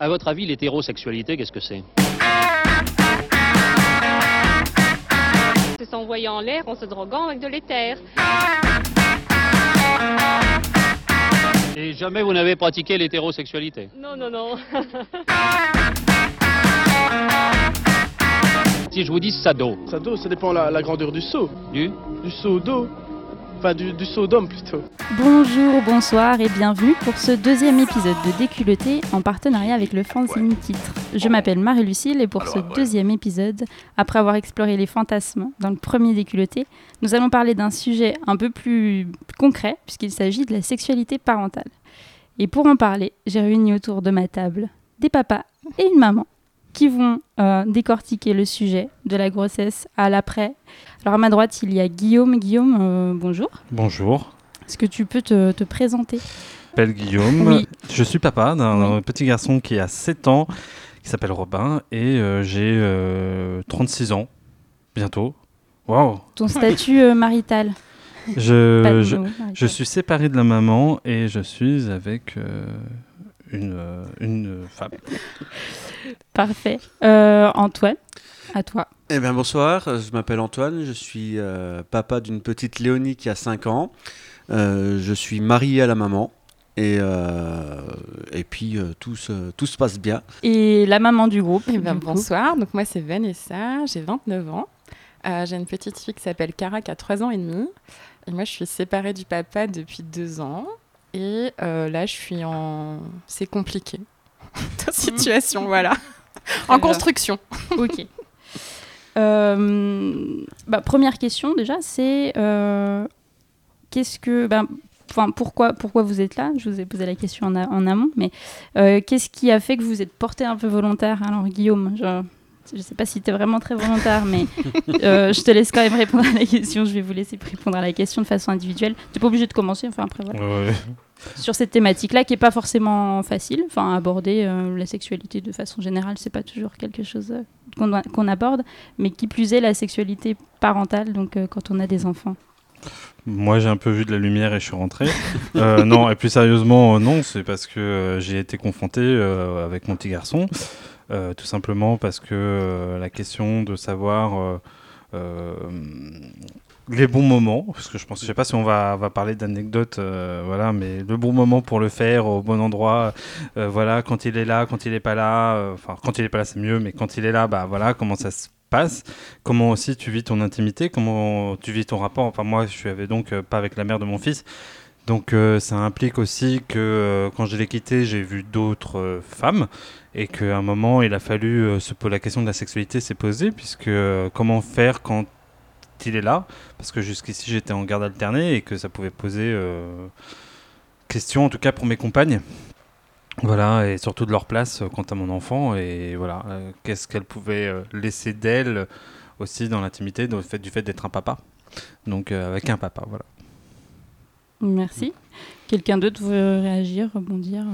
À votre avis, l'hétérosexualité, qu'est-ce que c'est? C'est s'envoyer en l'air en se droguant avec de l'éther. Et jamais vous n'avez pratiqué l'hétérosexualité? Non, non, non. Si je vous dis sado, Ça d'eau, ça dépend la, la grandeur du seau. du Du seau d'eau. Du, d'homme plutôt. Bonjour, bonsoir et bienvenue pour ce deuxième épisode de Déculotté en partenariat avec le fanzine Titre. Je m'appelle Marie-Lucille et pour ce deuxième épisode, après avoir exploré les fantasmes dans le premier Déculotté, nous allons parler d'un sujet un peu plus concret puisqu'il s'agit de la sexualité parentale. Et pour en parler, j'ai réuni autour de ma table des papas et une maman qui vont euh, décortiquer le sujet de la grossesse à l'après. Alors à ma droite, il y a Guillaume. Guillaume, euh, bonjour. Bonjour, Est-ce que tu peux te, te présenter? Je m'appelle Guillaume. Oui. Je suis papa d'un Oui. petit garçon qui a 7 ans, qui s'appelle Robin, et euh, j'ai euh, 36 ans, bientôt. Waouh Ton statut marital? Je, je, suis séparé de la maman et je suis avec une, euh, une femme. Parfait. Euh, Antoine, à toi. Eh bien bonsoir, je m'appelle Antoine, je suis euh, papa d'une petite Léonie qui a 5 ans. Euh, je suis marié à la maman et, euh, et puis euh, tout, se, tout se passe bien. Et la maman du groupe. Eh ben, du coup. bonsoir, donc moi c'est Vanessa, j'ai 29 ans. Euh, j'ai une petite fille qui s'appelle Cara qui a 3 ans et demi. Et moi je suis séparée du papa depuis 2 ans. Et euh, là je suis en... C'est compliqué. situation, voilà. en construction. Ok. Euh, bah, première question déjà, c'est euh, qu'est-ce que, ben, enfin pourquoi, pourquoi vous êtes là? Je vous ai posé la question en, a- en amont, mais euh, qu'est-ce qui a fait que vous êtes porté un peu volontaire? Alors Guillaume, je ne sais pas si tu es vraiment très volontaire, mais euh, je te laisse quand même répondre à la question. Je vais vous laisser répondre à la question de façon individuelle. Tu n'es pas obligé de commencer. Enfin après voilà. Ouais. Sur cette thématique-là, qui n'est pas forcément facile. Enfin, aborder euh, la sexualité de façon générale, c'est pas toujours quelque chose euh, qu'on aborde, mais qui plus est la sexualité parentale, donc euh, quand on a des enfants. Moi, j'ai un peu vu de la lumière et je suis rentré. Non, et plus sérieusement, non, c'est parce que j'ai été confronté avec mon petit garçon. Tout simplement parce que la question de savoir les bons moments, parce que je pense, je sais pas si on va, va parler d'anecdotes, euh, voilà, mais le bon moment pour le faire au bon endroit, euh, voilà, quand il est là, quand il est pas là, euh, enfin, quand il est pas là, c'est mieux, mais quand il est là, bah voilà, comment ça se passe, comment aussi tu vis ton intimité, comment tu vis ton rapport? Enfin, moi, je suis avec, donc pas avec la mère de mon fils. Donc, ça implique aussi que quand je l'ai quitté, j'ai vu d'autres femmes et qu'à un moment, il a fallu la question de la sexualité s'est posée, puisque comment faire quand il est là Parce que jusqu'ici, j'étais en garde alternée et que ça pouvait poser euh, question, en tout cas pour mes compagnes. Voilà, et surtout de leur place euh, quant à mon enfant, et voilà, euh, qu'est-ce qu'elle pouvait euh, laisser d'elle aussi dans l'intimité, le fait, du fait d'être un papa. Donc, avec un papa, voilà. Merci. Quelqu'un d'autre veut réagir, rebondir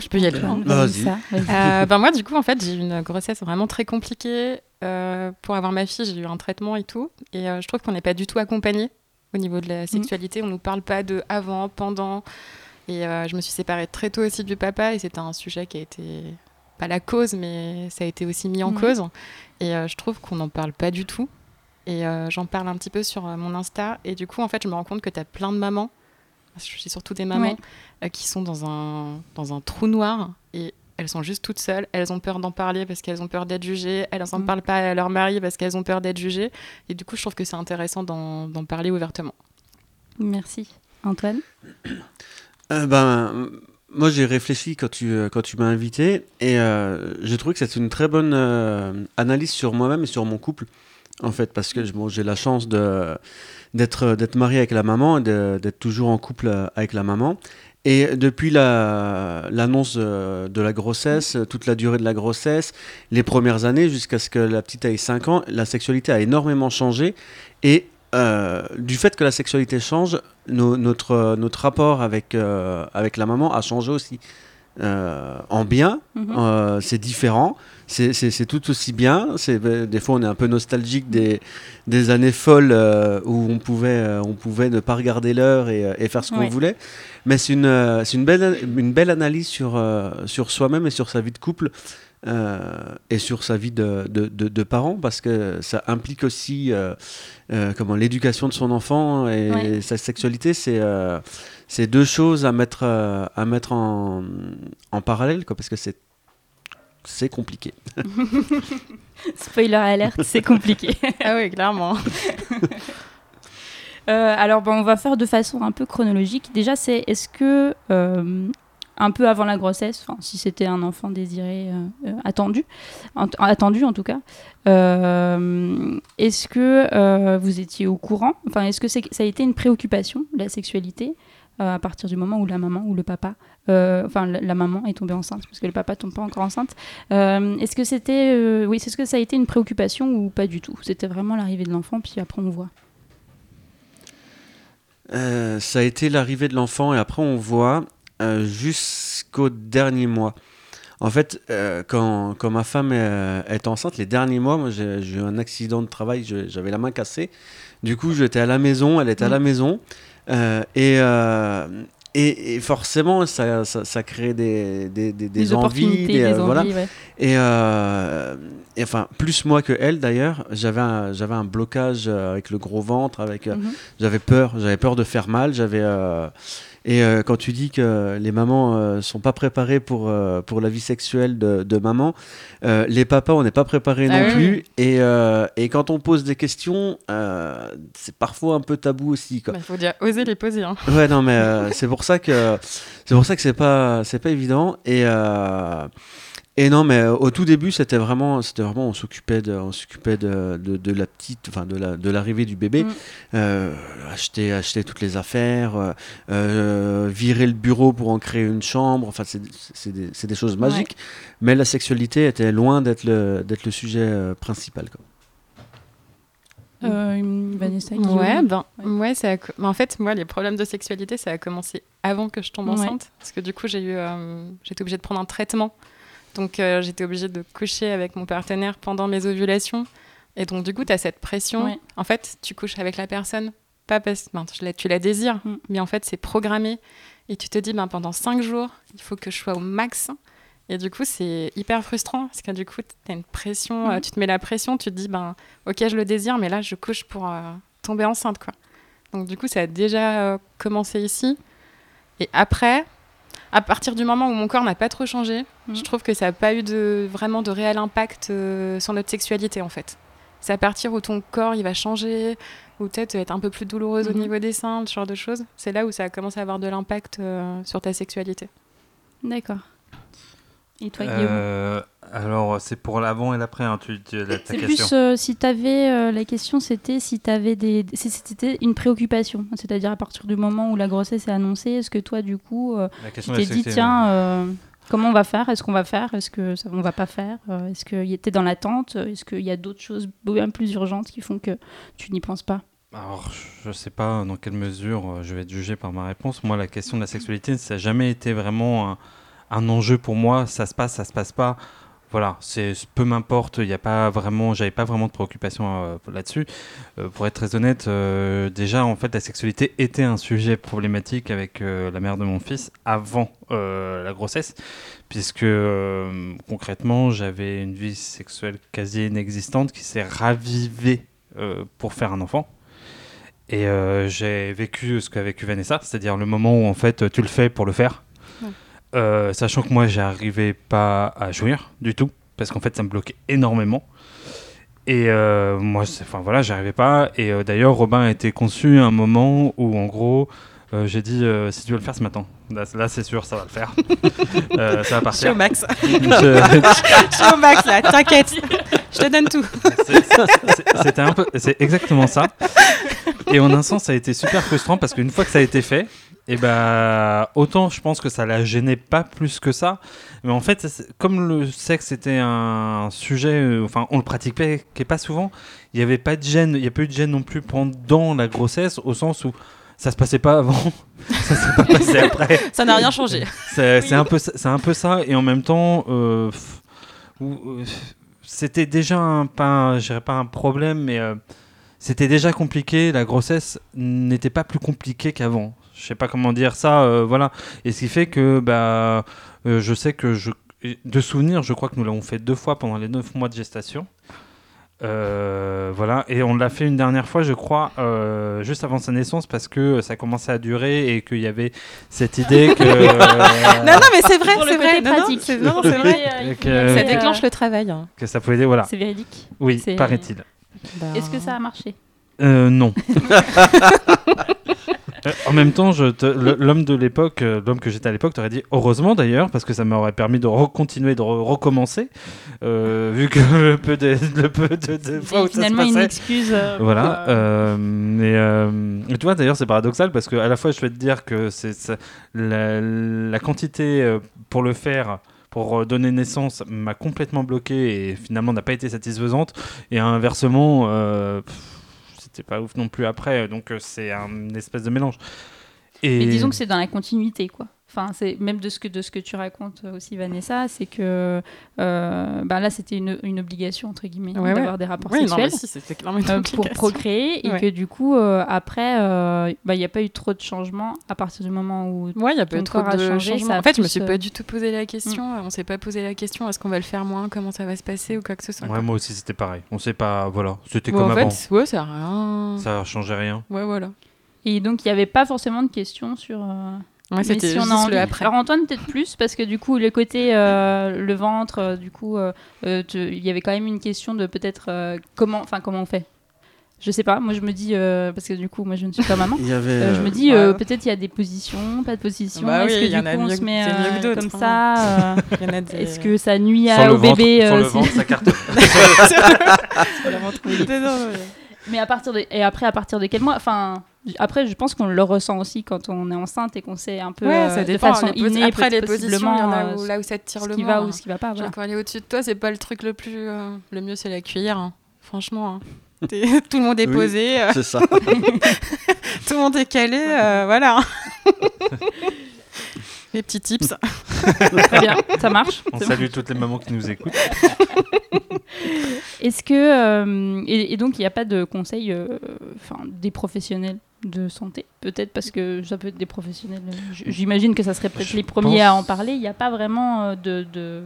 je peux y aller. Antoine, Vas-y. Euh, ben moi, du coup, en fait, j'ai eu une grossesse vraiment très compliquée. Euh, pour avoir ma fille, j'ai eu un traitement et tout. Et euh, je trouve qu'on n'est pas du tout accompagné au niveau de la sexualité. On nous parle pas de avant, pendant. Et je me suis séparée très tôt aussi du papa. Et c'était un sujet qui a été, pas la cause, mais ça a été aussi mis en Ouais. cause. Et je trouve qu'on n'en parle pas du tout. Et j'en parle un petit peu sur mon Insta. Et du coup, en fait, je me rends compte que tu as plein de mamans. Je suis surtout des mamans Ouais. euh, qui sont dans un, dans un trou noir et elles sont juste toutes seules. Elles ont peur d'en parler parce qu'elles ont peur d'être jugées. Elles n'en Mm. parlent pas à leur mari parce qu'elles ont peur d'être jugées. Et du coup, je trouve que c'est intéressant d'en parler ouvertement. Merci. Antoine Euh, ben, moi j'ai réfléchi quand tu, euh, quand tu m'as invité et euh, j'ai trouvé que c'est une très bonne euh, analyse sur moi-même et sur mon couple en fait parce que bon, j'ai la chance de d'être d'être marié avec la maman et d'être toujours en couple euh, avec la maman et depuis la- l'annonce euh, de la grossesse, euh, toute la durée de la grossesse, les premières années jusqu'à ce que la petite ait 5 ans, la sexualité a énormément changé et euh, du fait que la sexualité change, no- notre, euh, notre rapport avec, euh, avec la maman a changé aussi. Euh, en bien, Mhm. euh, c'est différent, c'est- tout aussi bien. Des fois on est un peu nostalgique des, des années folles euh, où on pouvait on pouvait ne pas regarder l'heure et, et faire ce qu'on Ouais. voulait. Mais c'est une belle une belle analyse sur sur soi-même et sur sa vie de couple. Euh, et sur sa vie de, de, de, de parent parce que ça implique aussi euh, euh, comment l'éducation de son enfant et Ouais. sa sexualité c'est euh, c'est deux choses à mettre à mettre en, en parallèle quoi parce que c'est c'est compliqué Spoiler alerte, c'est compliqué. Ah oui, clairement. Euh, alors, bon, on va faire de façon un peu chronologique. Déjà, c'est est-ce que, euh, un peu avant la grossesse, si c'était un enfant désiré, euh, euh, attendu, en- attendu en tout cas, euh, est-ce que vous étiez au courant? Enfin, est-ce que c'est- ça a été une préoccupation, la sexualité, à partir du moment où la maman ou le papa, enfin, la, maman est tombée enceinte, parce que le papa tombe pas encore enceinte. Est-ce que c'était, oui, est-ce que ça a été une préoccupation ou pas du tout? C'était vraiment l'arrivée de l'enfant, puis après on voit. Ça a été l'arrivée de l'enfant et après on voit jusqu'au dernier mois. En fait, euh, quand, quand ma femme est, est enceinte, les derniers mois, moi j'ai eu un accident de travail, j'avais la main cassée. Du coup, j'étais à la maison, elle était à la maison. euh, et, euh, et, et forcément, ça, ça, ça crée des, des, des, des envies. des, euh, voilà. envies, ouais. Et, euh, et enfin, plus moi que elle d'ailleurs, j'avais un, un blocage euh, avec le gros ventre, avec, euh, Mhm. j'avais peur, j'avais peur de faire mal, j'avais euh, et euh, quand tu dis que les mamans euh, sont pas préparées pour euh, pour la vie sexuelle de, de maman, euh, les papas on n'est pas préparés Ah non oui. plus et et quand on pose des questions, c'est parfois un peu tabou aussi. Il faut dire oser les poser. hein. Ouais, non, mais c'est pour ça que c'est pour ça que c'est pas c'est pas évident et et non, mais euh, au tout début, c'était vraiment c'était vraiment on s'occupait de on s'occupait de, de, de la petite enfin de la de l'arrivée du bébé, Mm. Euh, acheter acheter toutes les affaires, euh, virer le bureau pour en créer une chambre, enfin c'est c'est des, c'est des choses magiques, mais la sexualité était loin d'être le d'être le sujet euh, principal quoi. Euh, Vanessa, Ouais, ben, Ouais. ça a mais en fait, moi, les problèmes de sexualité, ça a commencé avant que je tombe Ouais. enceinte. Parce que du coup, j'ai eu, euh, j'étais obligée de prendre un traitement. Donc, euh, j'étais obligée de coucher avec mon partenaire pendant mes ovulations. Et donc, du coup, tu as cette pression. En fait, tu couches avec la personne, pas parce ben, tu la- désires, Mm. mais en fait, c'est programmé. Et tu te dis, ben, pendant cinq jours, il faut que je sois au max. Et du coup, c'est hyper frustrant parce que du coup, tu as une pression, euh, tu te mets la pression, tu te dis, ben, ok, je le désire, mais là, je couche pour euh, tomber enceinte, quoi. Donc, du coup, ça a déjà commencé ici. Et après, à partir du moment où mon corps n'a pas trop changé, Mhm. je trouve que ça n'a pas eu de, vraiment de réel impact euh, sur notre sexualité, en fait. C'est à partir où ton corps, il va changer, ou peut-être être un peu plus douloureuse au Mhm. niveau des seins, ce genre de choses. C'est là où ça a commencé à avoir de l'impact euh, sur ta sexualité. D'accord. Et toi, Guillaume? Euh, alors, c'est pour l'avant et l'après, hein, tu, tu, la, C'est question. plus euh, si tu avais. la question, c'était si tu avais des. C'était une préoccupation. C'est-à-dire, à partir du moment où la grossesse est annoncée, est-ce que toi, du coup, euh, tu t'es dit, tiens, euh, comment on va faire? Est-ce qu'on va faire? Est-ce que ça, on va pas faire? Euh, Est-ce qu'il était dans l'attente? Est-ce qu'il y a d'autres choses bien plus urgentes qui font que tu n'y penses pas? Alors, je sais pas dans quelle mesure euh, je vais être jugé par ma réponse. Moi, la question de la sexualité, ça n'a jamais été vraiment un, un enjeu pour moi. Ça se passe, ça se passe pas. Voilà, c'est peu m'importe. Il n'y a pas vraiment, j'avais pas vraiment de préoccupation euh, là-dessus. Euh, pour être très honnête, euh, déjà en fait, la sexualité était un sujet problématique avec la mère de mon fils avant la grossesse, puisque concrètement, j'avais une vie sexuelle quasi inexistante qui s'est ravivée pour faire un enfant. Et j'ai vécu ce qu'a vécu Vanessa, c'est-à-dire le moment où en fait tu le fais pour le faire. Euh, sachant que moi j'arrivais pas à jouir du tout, parce qu'en fait ça me bloquait énormément. Et euh, moi, enfin voilà, j'arrivais pas. Et euh, d'ailleurs, Robin a été conçu à un moment où en gros, j'ai dit si tu veux le faire ce matin, là, là, c'est sûr, ça va le faire. Ça va Je suis au partir. max. Je- Je suis au max là, t'inquiète. Je te donne tout. C'était un peu, c'est exactement ça. Et en un sens, ça a été super frustrant parce qu'une fois que ça a été fait, et ben autant je pense que ça la gênait pas plus que ça, mais en fait, comme le sexe était un sujet, euh, enfin on le pratiquait pas souvent, il y avait pas de gêne, il y a pas eu de gêne non plus pendant la grossesse au sens où ça se passait pas avant, ça s'est pas passé après. Ça n'a rien changé. C'est un peu, un peu ça, et en même temps, euh, euh, c'était déjà un, pas, un- pas un problème, mais euh, c'était déjà compliqué. La grossesse n'était pas plus compliquée qu'avant. Je sais pas comment dire ça, euh, voilà. Et ce qui fait que, bah, euh, je sais que je, de souvenir, je crois que nous l'avons fait deux fois pendant les neuf mois de gestation. Euh, voilà, et on l'a fait une dernière fois, je crois, euh, juste avant sa naissance, parce que ça commençait à durer et qu'il y avait cette idée que. Non, non, mais c'est vrai, c'est vrai. pratique. c'est non, c'est vrai. Que- Ça déclenche le travail. hein. que ça pouvait voilà C'est véridique. oui c'est- paraît-il Est-ce que ça a marché? Euh, non Euh, en même temps l'homme de l'époque euh, l'homme que j'étais à l'époque t'aurait dit heureusement d'ailleurs parce que ça m'aurait permis de continuer de re- recommencer euh, vu que le peu de le peu de, de fois où finalement ça se une excuse. euh, voilà, mais et tu vois d'ailleurs c'est paradoxal parce que à la fois je vais te dire que c'est la, la quantité pour le faire pour donner naissance m'a complètement bloqué et finalement n'a pas été satisfaisante et inversement euh, c'était pas ouf non plus après donc euh, c'est un espèce de mélange et Mais disons que c'est dans la continuité, quoi. Enfin, c'est même de ce que de ce que tu racontes aussi, Vanessa, c'est que euh, bah là, c'était une, une obligation entre guillemets Ouais, ouais. d'avoir des rapports Oui, non, sexuels mais si, c'était clairement une euh, pour procréer et Ouais. que du coup, euh, après, euh, bah, il n'y a pas eu trop de changements à partir du moment où Ouais, il y a pas eu trop de changé, changements. En fait, je me suis euh, pas du tout posé la question. On s'est pas posé la question est-ce qu'on va le faire moins, comment ça va se passer ou quoi que ce soit. ouais, moi aussi c'était pareil on sait pas voilà c'était Bon, comme en avant fait, ouais, ça a rien. ça changeait rien Ouais, voilà. Et donc il n'y avait pas forcément de questions sur. euh, Ouais, c'était si on a juste envie. le après. Alors Antoine peut-être plus parce que du coup le côté euh, le ventre, euh, du coup euh, euh, il y avait quand même une question de peut-être euh, comment, enfin comment on fait. Je sais pas. Moi je me dis euh, parce que du coup moi je ne suis pas maman. Il y avait. Euh, je me dis ouais. euh, peut-être il y a des positions, pas de positions. Bah Est-ce oui, que du a coup on se met euh, comme hein. ça euh, des- Est-ce que ça nuit sans à- au ventre, bébé sans euh, le ventre ça carte mais- à partir de et après à partir de quel mois? Enfin après je pense qu'on le ressent aussi quand on est enceinte et qu'on sait un peu Ouais, euh, ça de dépend. façon innée Après, les peut- positions, il y en a possiblement, où, euh, là où ça te tire ce le qui moins. va hein. ou ce qui va pas. Genre, voilà. quand elle est au-dessus de toi, c'est pas le truc le plus. euh, Le mieux, c'est la cuillère. hein. Franchement. hein. Tout le monde est Oui. posé, euh, C'est ça. tout le monde est calé. euh, voilà. Les petits tips. Très bien, ça marche. on salue toutes les mamans qui nous écoutent Est-ce que euh, et, et donc il n'y a pas de conseils, euh, enfin des professionnels de santé, peut-être parce que ça peut être des professionnels. J'imagine que ça serait peut-être les premiers pense- à en parler. Il n'y a pas vraiment euh, de, de...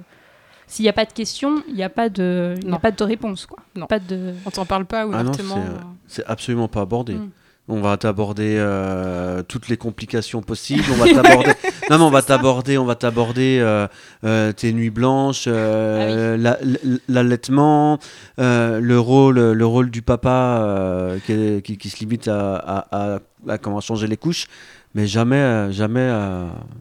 s'il n'y a pas de questions, il n'y a pas de, il n'y a pas de réponse quoi. Non. Pas de. On t'en parle pas Ah non, ouvertement. c'est, euh, C'est absolument pas abordé. Mm. On va t'aborder euh, toutes les complications possibles. On va t'aborder. non, mais on va t'aborder. On va t'aborder euh, euh, tes nuits blanches, la- l- l'allaitement, le rôle, le rôle du papa qui, est- qui- qui se limite à, à- à- à comment changer les couches, mais jamais, jamais,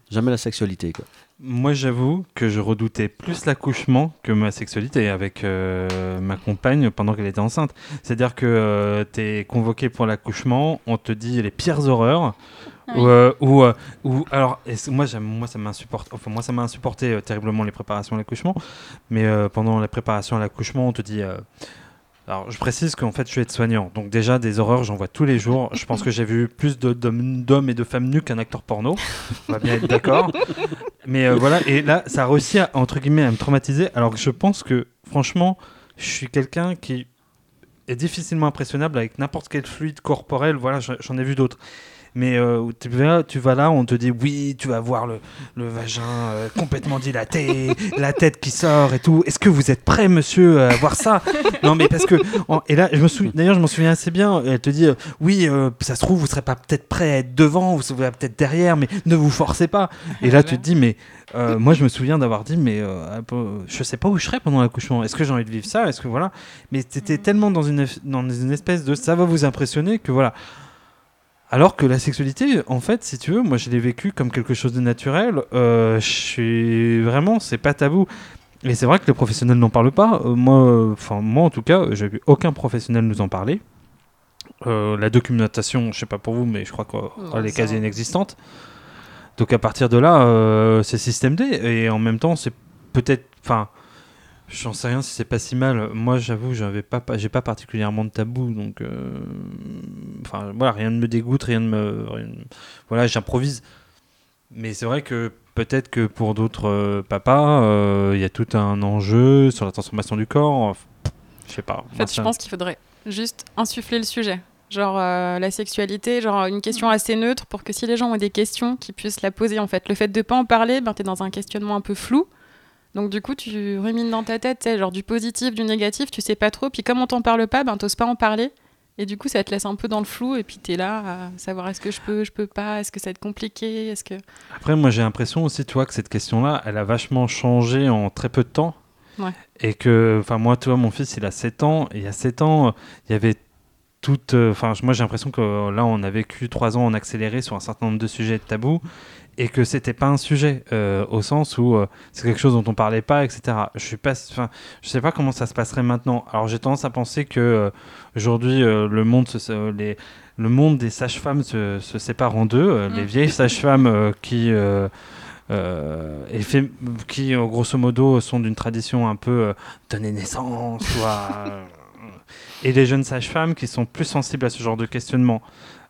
jamais la sexualité. Quoi. Moi, j'avoue que je redoutais plus l'accouchement que ma sexualité avec euh, ma compagne pendant qu'elle était enceinte. C'est-à-dire que tu es convoqué pour l'accouchement, on te dit les pires horreurs. Oui. Ou, euh, ou, euh, ou- alors, moi, moi, ça m'insupporte. Enfin, moi, ça m'a insupporté euh, terriblement les préparations à l'accouchement. Mais euh, pendant la préparation à l'accouchement, on te dit. Alors, je précise qu'en fait, je suis aide-soignant. Donc, déjà, des horreurs, j'en vois tous les jours. Je pense que j'ai vu plus d'hommes et de femmes nus qu'un acteur porno. On va bien être d'accord. Mais euh, voilà, et là, ça a réussi à, entre guillemets, à me traumatiser. Alors que je pense que, franchement, je suis quelqu'un qui est difficilement impressionnable avec n'importe quel fluide corporel. Voilà, j'en ai vu d'autres. Mais euh, tu, vas, tu vas là, on te dit oui, tu vas voir le, le vagin euh, complètement dilaté, la tête qui sort et tout. Est-ce que vous êtes prêt, monsieur, à voir ça? Non, mais parce que. en- et là, je me souviens, d'ailleurs, je m'en souviens assez bien. Elle te dit euh, oui, euh, ça se trouve, vous serez pas peut-être prêt à être devant, vous serez peut-être derrière, mais ne vous forcez pas. Et là, tu te dis, mais euh, moi, je me souviens d'avoir dit, mais euh, je sais pas où je serai pendant l'accouchement. Est-ce que j'ai envie de vivre ça? Est-ce que voilà Mais t'étais tellement dans une, dans une espèce de ça va vous impressionner que voilà. Alors que la sexualité, en fait, si tu veux, moi je l'ai vécu comme quelque chose de naturel. Euh, je suis vraiment, c'est pas tabou. Et c'est vrai que les professionnels n'en parlent pas. Euh, moi, enfin moi en tout cas, j'ai vu aucun professionnel nous en parler. Euh, la documentation, je sais pas pour vous, mais je crois qu'elle est quasi inexistante. Donc à partir de là, c'est système D. Et en même temps, c'est peut-être, enfin, J'en sais rien si c'est pas si mal. Moi, j'avoue, j'avais pas, j'ai pas particulièrement de tabou, donc, euh, enfin, voilà, rien ne me dégoûte, rien ne me, voilà, j'improvise. Mais c'est vrai que peut-être que pour d'autres euh, papas, euh, il y a tout un enjeu sur la transformation du corps. Je sais pas. En fait, je pense qu'il faudrait juste insuffler le sujet. Genre la sexualité, genre une question assez neutre pour que si les gens ont des questions, qu'ils puissent la poser en fait. Le fait de pas en parler, ben, tu es dans un questionnement un peu flou. Donc du coup, tu rumines dans ta tête, tu sais, genre du positif, du négatif, tu sais pas trop. Puis comme on t'en parle pas, ben t'oses pas en parler. Et du coup, ça te laisse un peu dans le flou. Et puis tu es là à savoir est-ce que je peux, je peux pas, est-ce que ça va être compliqué, est-ce que... Après, moi, j'ai l'impression aussi, tu vois, que cette question-là, elle a vachement changé en très peu de temps. Ouais. Et que, enfin, moi, tu vois, mon fils, il a 7 ans. Et il y a 7 ans, il y avait toute. euh, Enfin, moi, j'ai l'impression que euh, là, on a vécu 3 ans en accéléré sur un certain nombre de sujets tabous. Et que c'était pas un sujet, euh, au sens où euh, c'est quelque chose dont on parlait pas, etc. Je suis pas, enfin, je sais pas comment ça se passerait maintenant. Alors j'ai tendance à penser que euh, aujourd'hui le monde, se- se- les, le monde des sages-femmes se, se sépare en deux. Les Mm. vieilles sages-femmes qui, fait- qui, grosso modo, sont d'une tradition un peu donner naissance, et les jeunes sages-femmes qui sont plus sensibles à ce genre de questionnement.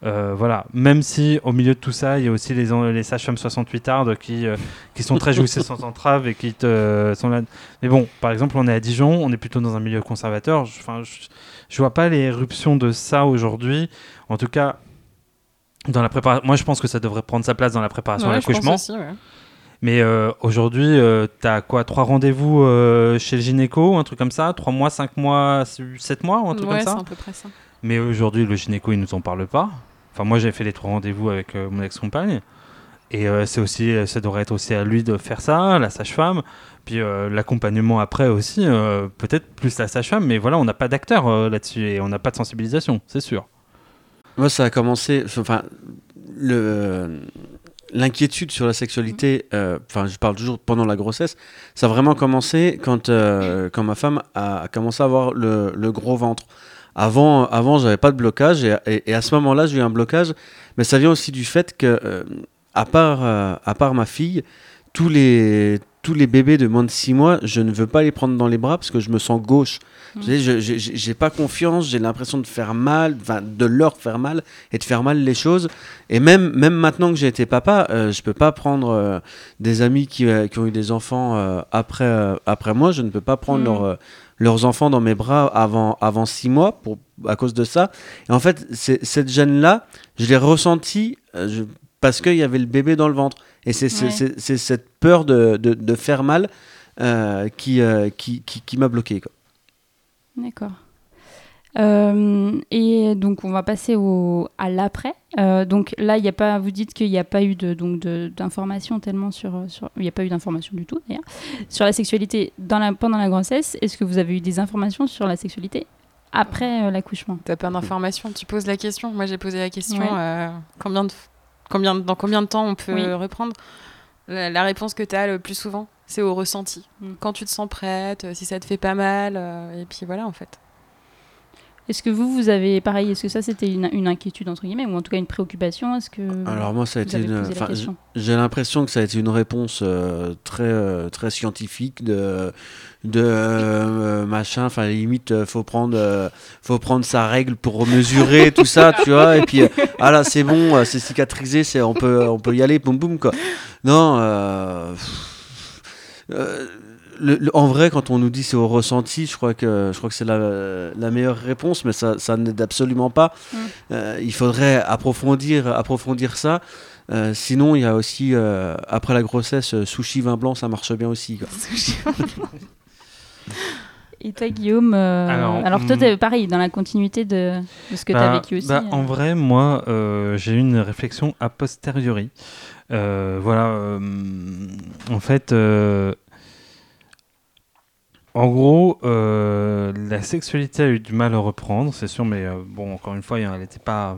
Euh, voilà, même si au milieu de tout ça, il y a aussi les, les sages-femmes 68 ardes qui, euh, qui sont très jouissées sans entrave et qui te, sont là. Mais bon, par exemple, on est à Dijon, on est plutôt dans un milieu conservateur. Je- Enfin, je, je vois pas les éruptions de ça aujourd'hui. En tout cas, dans la préparation. Moi, je pense que ça devrait prendre sa place dans la préparation à Ouais, pense l'accouchement. ouais. Mais euh, aujourd'hui, euh, t'as quoi Trois rendez-vous euh, chez le gynéco, un truc comme ça? Trois mois, cinq mois, sept mois, un truc Ouais, comme c'est à peu près ça. Mais aujourd'hui, le gynéco, il nous en parle pas. Enfin, moi, j'ai fait les trois rendez-vous avec euh, mon ex-compagne. Et euh, c'est aussi, ça devrait être aussi à lui de faire ça, la sage-femme. Puis euh, l'accompagnement après aussi, euh, peut-être plus la sage-femme. Mais voilà, on n'a pas d'acteur euh, là-dessus et on n'a pas de sensibilisation, c'est sûr. Moi, ça a commencé. Enfin, le l'inquiétude sur la sexualité. euh, Enfin, je parle toujours pendant la grossesse. Ça a vraiment commencé quand euh, quand ma femme a, a commencé à avoir le, le gros ventre. Avant, avant, j'avais pas de blocage et, et- et à ce moment-là, j'ai eu un blocage. Mais ça vient aussi du fait que, euh, à part, euh, à part ma fille, tous les tous les bébés de moins de 6 mois, je ne veux pas les prendre dans les bras parce que je me sens gauche. Mm. Sais, je- j'ai pas confiance, j'ai l'impression de faire mal, de leur faire mal et de faire mal les choses. Et même, même maintenant que j'ai été papa, euh, je peux pas prendre euh, des amis qui, euh, qui ont eu des enfants après, après moi, je ne peux pas prendre Mm. leurs, euh, leurs enfants dans mes bras avant, avant six mois pour, à cause de ça. Et en fait, cette gêne-là, je l'ai ressentie euh, parce qu'il y avait le bébé dans le ventre. Et c'est Ouais. cette peur de, de, de faire mal euh, qui, euh, qui, qui, qui m'a bloqué. D'accord. Euh, et donc on va passer au, à l'après. Euh, donc là, y a pas, vous dites qu'il n'y a pas eu de, donc de- d'informations tellement sur, sur, il n'y a pas eu d'informations du tout d'ailleurs sur la sexualité dans la, pendant la grossesse. Est-ce que vous avez eu des informations sur la sexualité après euh, l'accouchement? T'as pas d'informations, tu poses la question. Moi, j'ai posé la question Ouais. euh, combien de, combien, dans combien de temps on peut Oui. reprendre? La, la réponse que tu as le plus souvent, c'est au ressenti. Mm. Quand tu te sens prête, si ça te fait pas mal, euh, et puis voilà en fait. Est-ce que vous, vous avez pareil Est-ce que ça c'était une, une inquiétude entre guillemets ou en tout cas une préoccupation? Est-ce que Alors moi, ça a été une... enfin, J'ai l'impression que ça a été une réponse euh, très, euh, très scientifique de, de euh, machin. Enfin, limite, faut prendre, faut prendre sa règle pour mesurer tout ça, tu vois. Et puis, ah là, c'est bon, c'est cicatrisé, c'est, on peut, on peut y aller, boum boum quoi. Non. euh, le- le- en vrai, quand on nous dit c'est au ressenti, je crois que, je crois que c'est la, la meilleure réponse, mais ça, ça n'aide absolument pas. Mm. Euh, il faudrait approfondir, approfondir ça. Euh, sinon, il y a aussi, euh, après la grossesse, euh, sushi vin blanc, ça marche bien aussi. quoi. Et toi, Guillaume euh, Alors, Alors, toi, t'es pareil, dans la continuité de, de ce que tu as Bah, vécu aussi. bah, euh. En vrai, moi, euh, j'ai eu une réflexion a posteriori. Euh, voilà, euh, en fait, euh, en gros, euh, la sexualité a eu du mal à reprendre, c'est sûr, mais euh, bon, encore une fois, elle n'était pas.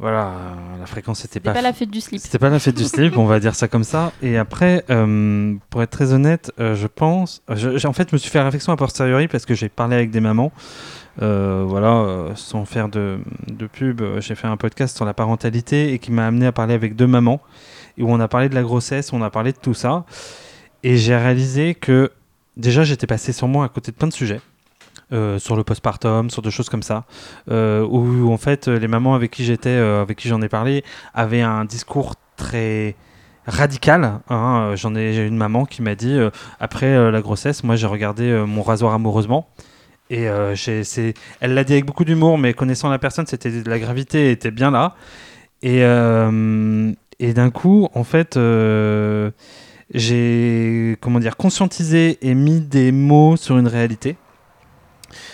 Voilà, la fréquence n'était C'était pas. pas la fête du slip. C'était pas la fête du slip, on va dire ça comme ça. Et après, euh, pour être très honnête, je pense. je- en fait, je me suis fait la réflexion a posteriori parce que j'ai parlé avec des mamans. Voilà, sans faire de, de pub, j'ai fait un podcast sur la parentalité et qui m'a amené à parler avec deux mamans. Et où on a parlé de la grossesse, on a parlé de tout ça. Et j'ai réalisé que déjà, j'étais passé sur moi à côté de plein de sujets. euh, sur le postpartum, sur des choses comme ça, euh, où en fait les mamans avec qui j'étais, euh, avec qui j'en ai parlé, avaient un discours très radical. hein. J'en ai, une maman qui m'a dit après la grossesse, moi j'ai regardé mon rasoir amoureusement. Et elle l'a dit avec beaucoup d'humour, mais connaissant la personne, c'était la gravité était bien là. Et, et d'un coup, en fait, j'ai comment dire conscientisé et mis des mots sur une réalité.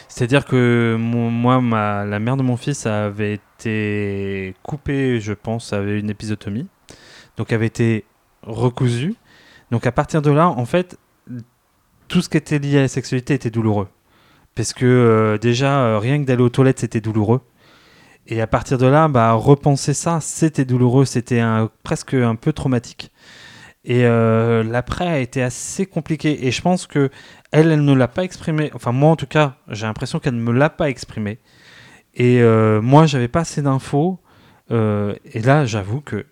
C'est-à-dire que moi, la mère de mon fils avait été coupée, je pense, avait une épisotomie, donc avait été recousue. Donc à partir de là, en fait, tout ce qui était lié à la sexualité était douloureux. Parce que euh, déjà, euh, rien que d'aller aux toilettes, c'était douloureux. Et à partir de là, bah, repenser ça, c'était douloureux, c'était presque un peu traumatique. Et euh, l'après a été assez compliqué. Et je pense que elle, elle ne l'a pas exprimé. Enfin, moi, en tout cas, j'ai l'impression qu'elle ne me l'a pas exprimé. Et euh, moi, j'avais pas assez d'infos. Euh, et là, j'avoue que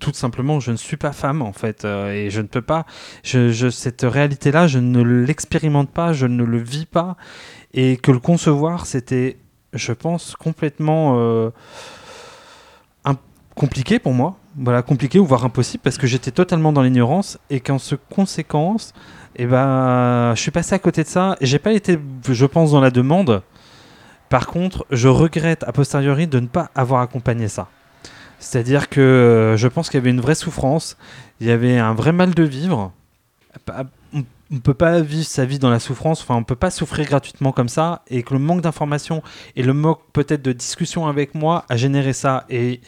tout simplement, je ne suis pas femme, en fait. euh, et je ne peux pas. Cette réalité-là, je ne l'expérimente pas, je ne le vis pas. Et que le concevoir, c'était, je pense, complètement. compliqué pour moi. Voilà, compliqué ou voire impossible parce que j'étais totalement dans l'ignorance et qu'en ce conséquence, eh ben, je suis passé à côté de ça et j'ai pas été, je pense, dans la demande. Par contre, je regrette a posteriori de ne pas avoir accompagné ça. C'est-à-dire que euh, je pense qu'il y avait une vraie souffrance, il y avait un vrai mal de vivre. Pas- On ne peut pas vivre sa vie dans la souffrance, enfin on peut pas souffrir gratuitement comme ça, et que le manque d'information et le manque peut-être de discussion avec moi a généré ça. Et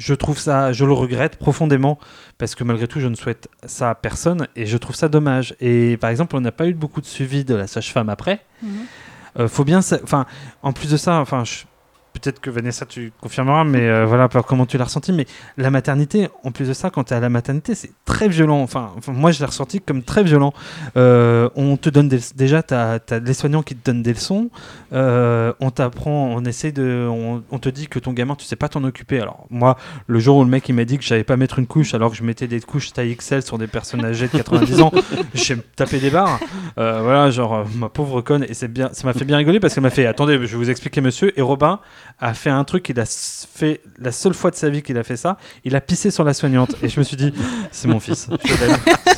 je trouve ça, je le regrette profondément parce que malgré tout, je ne souhaite ça à personne et je trouve ça dommage. Et par exemple, on n'a pas eu beaucoup de suivi de la sage-femme après. Mhm. Euh, faut bien, enfin, en plus de ça, enfin, je- peut-être que Vanessa, tu confirmeras, mais euh, voilà, comment tu l'as ressenti. Mais la maternité, en plus de ça, quand tu es à la maternité, c'est très violent. Enfin, enfin, moi, je l'ai ressenti comme très violent. Euh, on te donne des- déjà, tu as, les soignants qui te donnent des leçons. Euh, on t'apprend, on essaie de, on, on te dit que ton gamin, tu sais pas t'en occuper. Alors moi, le jour où le mec il m'a dit que j'avais pas mettre une couche, alors que je mettais des couches taille XL sur des personnes âgées de 90 ans, j'ai tapé des barres. Euh, voilà, genre ma pauvre conne. Et bien, ça m'a fait bien rigoler parce qu'elle m'a fait, attendez, je vais vous expliquer, monsieur. Et Robin a fait un truc qu'il a fait la seule fois de sa vie qu'il a fait ça. Il a pissé sur la soignante. Et je me suis dit, c'est mon fils.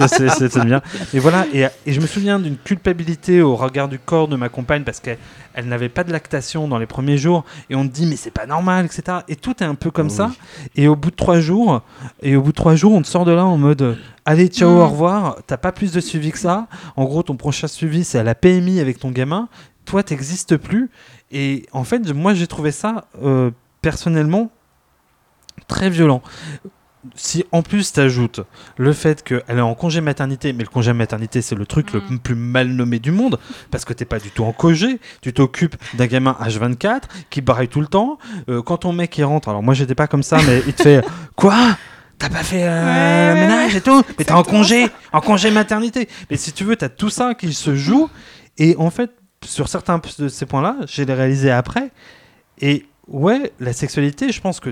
C'est- c'est c'est bien. Et voilà. Et, et je me souviens d'une culpabilité au regard du corps de ma compagne parce qu'elle elle n'avait pas de lactation dans les premiers jours. Et on te dit, mais c'est pas normal, etc. Et tout est un peu comme Oui. ça. Et au bout de trois jours, et au bout de trois jours, on te sort de là en mode, allez, ciao, Mm. au revoir. T'as pas plus de suivi que ça. En gros, ton prochain suivi, c'est à la PMI avec ton gamin. Toi, t'existes plus. Et en fait, moi, j'ai trouvé ça euh, personnellement très violent. Si en plus t'ajoutes le fait qu'elle est en congé maternité, mais le congé maternité c'est le truc Mm. le plus mal nommé du monde, parce que t'es pas du tout en congé, tu t'occupes d'un gamin H24 qui barre tout le temps. Euh, quand ton mec il rentre, alors moi j'étais pas comme ça, mais il te fait quoi? T'as pas fait euh, Ouais, ménage et tout? Mais t'es en congé, en congé maternité. Mais si tu veux, t'as tout ça qui se joue. Et en fait, sur certains de ces points-là, j'ai les réalisé après. Et ouais, la sexualité, je pense que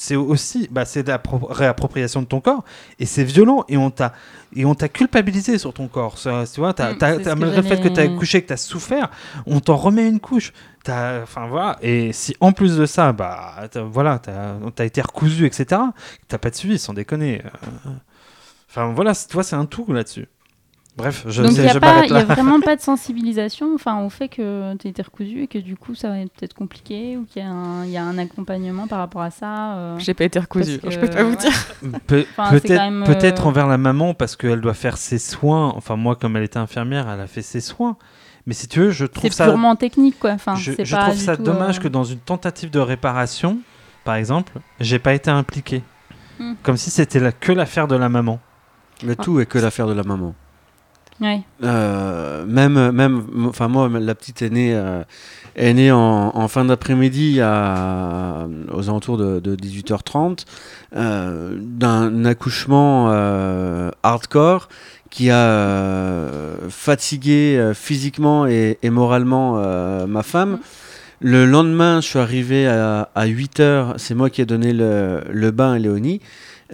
c'est aussi bah, c'est de la pro- réappropriation de ton corps. Et c'est violent et on t'a et on t'a culpabilisé sur ton corps. Ça, tu vois t'as- Mm, t'as- t'as- malgré le fait que tu as couché que tu as souffert on t'en remet une couche. T'as- enfin voilà. Et si en plus de ça bah t'as- voilà t'as as été recousu etc t'as pas de suivi sans déconner. Euh, enfin voilà tu vois c'est un tout là-dessus bref je Donc il sais n'y a, pas- m'arrête y a là vraiment pas de sensibilisation enfin, au fait que tu été recousu et que du coup ça va être peut-être compliqué ou qu'il y, a un- il y a un accompagnement par rapport à ça. euh. J'ai pas été recousu, je peux pas vous ouais. dire. Pe- Enfin, c'est peut-être euh, envers la maman parce qu'elle doit faire ses soins. Enfin moi comme elle était infirmière, elle a fait ses soins. Mais si tu veux, je trouve C'est ça purement technique quoi. Enfin, je, c'est je pas trouve du ça tout, dommage euh, que dans une tentative de réparation, par exemple, j'ai pas été impliqué. Hmm. Comme si c'était la- que l'affaire de la maman. Le tout est que l'affaire de la maman. Ouais. Euh, même, même, enfin moi, la petite est née, euh, est née en, en fin d'après-midi à, aux alentours de, de 18h30 euh, d'un accouchement hardcore qui a fatigué physiquement et, et moralement ma femme. Le lendemain, je suis arrivé à, à 8 heures. C'est moi qui ai donné le, le bain à Léonie.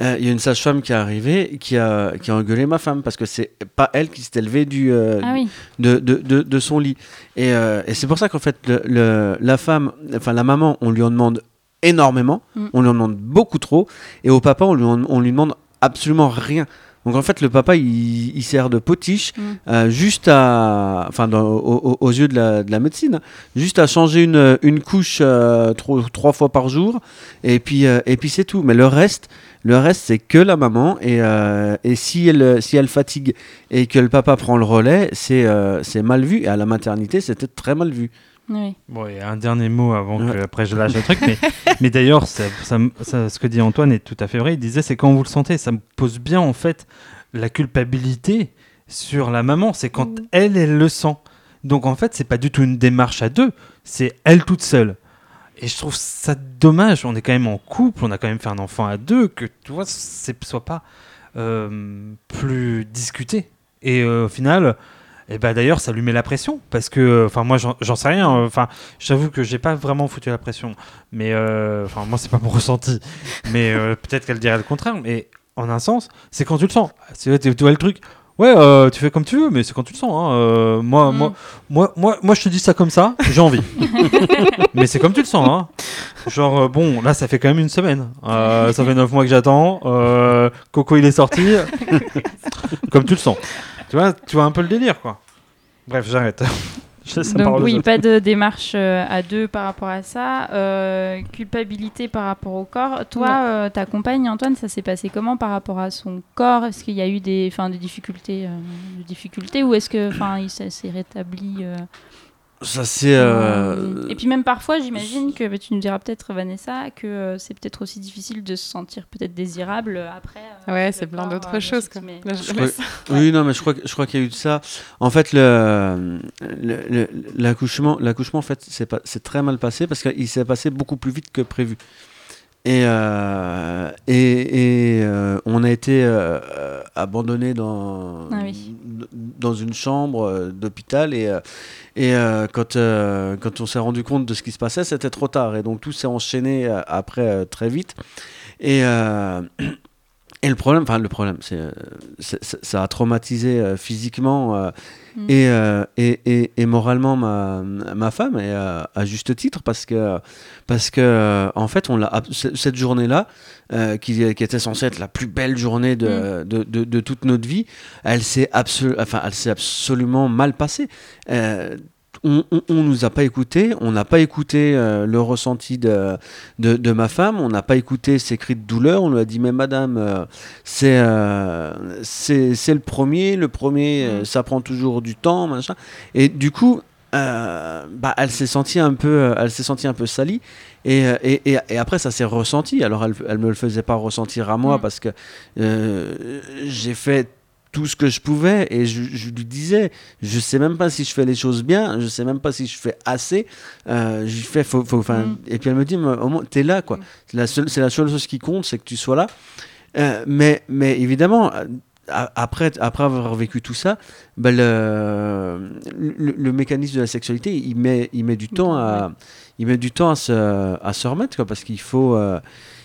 Euh, Il y a une sage-femme qui est arrivée qui a, qui a engueulé ma femme parce que c'est pas elle qui s'est levée du, euh, Ah oui. de, de, de, de son lit. Et, euh, et c'est pour ça qu'en fait, le, le- la femme, enfin la maman, on lui en demande énormément, Mm. on lui en demande beaucoup trop, et au papa, on lui, en- on lui demande absolument rien. Donc en fait, le papa, il, il sert de potiche, Mm. euh, juste à, enfin, dans- au- au- aux yeux de la, de la médecine, hein, juste à changer une, une couche euh, trois, trois fois par jour, et puis, euh, et puis c'est tout. Mais le reste, le reste, c'est que la maman, et, euh, et si elle, si elle fatigue et que le papa prend le relais, c'est euh, c'est mal vu. Et à la maternité, c'était très mal vu. Oui. Bon, et un dernier mot avant Ouais. que après je lâche le truc, mais, mais d'ailleurs, ça- ça me- ça- ce que dit Antoine est tout à fait vrai. Il disait c'est quand vous le sentez, ça me pose bien en fait la culpabilité sur la maman. C'est quand Mm. elle, elle le sent. Donc en fait, c'est pas du tout une démarche à deux, c'est elle toute seule. Et je trouve ça dommage. On est quand même en couple, on a quand même fait un enfant à deux, que tu vois, c'est soit pas euh, plus discuté. Et euh, au final, et bah d'ailleurs, ça lui met la pression parce que, enfin, moi, j'en sais rien. euh, Enfin, j'avoue que j'ai pas vraiment foutu la pression, mais euh, enfin, moi, c'est pas mon ressenti. Mais euh, peut-être qu'elle dirait le contraire. Mais en un sens, c'est quand tu le sens. C'est tu vois le truc. Ouais, euh, tu fais comme tu veux, mais c'est quand tu le sens. hein. Euh, moi, Mm. moi, moi, moi, moi, je te dis ça comme ça, j'ai envie. mais c'est comme tu le sens. Hein. Genre, euh, bon, là, ça fait quand même une semaine. Euh, ça fait neuf mois que j'attends. Euh, Coco, il est sorti. comme tu le sens. Tu vois, tu vois un peu le délire, quoi. Bref, j'arrête. Je laisse la Donc oui, pas de démarche euh, à deux par rapport à ça. Euh, culpabilité par rapport au corps. Toi, euh, ta compagne Antoine, ça s'est passé comment par rapport à son corps? Est-ce qu'il y a eu des, enfin, des difficultés, euh, des difficultés, ou est-ce que, enfin, il s'est s'est rétabli euh, Ça, c'est. euh, Et puis même parfois, j'imagine que bah, tu nous diras peut-être Vanessa que euh, c'est peut-être aussi difficile de se sentir peut-être désirable après. euh, Ouais, c'est le plein d'autres euh, choses, quoi. légitimé. Là, je- Je crois- Oui, non, mais je crois, que- je crois qu'il y a eu de ça. En fait, le, le- le- l'accouchement, l'accouchement, en fait, c'est, pas, c'est très mal passé parce qu'il s'est passé beaucoup plus vite que prévu. Et, euh, et, et, euh, on a été euh, abandonné dans, Ah oui. dans une chambre d'hôpital et, et quand, quand on s'est rendu compte de ce qui se passait, c'était trop tard. Et donc tout s'est enchaîné après très vite. Et, et le problème, enfin le problème, c'est, euh, ça a traumatisé euh, physiquement euh, Mm. et, euh, et, et, et moralement ma, ma femme, et à juste titre, parce que, parce que en fait, on l'a, cette journée-là, qui, qui était censée être la plus belle journée de, de, de, de toute notre vie, elle s'est, absolu- enfin, elle s'est absolument mal passée. On, on, on nous a pas écouté, on n'a pas écouté euh, le ressenti de, de, de ma femme, on n'a pas écouté ses cris de douleur, on lui a dit mais madame, euh, c'est euh, c'est le premier, le premier, euh, ça prend toujours du temps, machin. Et du coup, bah, elle s'est sentie un peu, elle s'est sentie un peu salie. Et, et, et, et après, ça s'est ressenti. Alors, elle, elle me le faisait pas ressentir à moi Mm. parce que euh, j'ai fait tout ce que je pouvais et je, je lui disais, je sais même pas si je fais les choses bien, je sais même pas si je fais assez. Euh, je fais, faut, faut, Mm. Et puis elle me dit, mais au moins, t'es là, quoi. C'est la seule, c'est la seule chose qui compte, c'est que tu sois là. Euh, mais, mais évidemment, euh, après, après avoir vécu tout ça, bah, le, le, le mécanisme de la sexualité, il met, il met du temps à, il met du temps à se, à se remettre, quoi, parce qu'il faut, euh,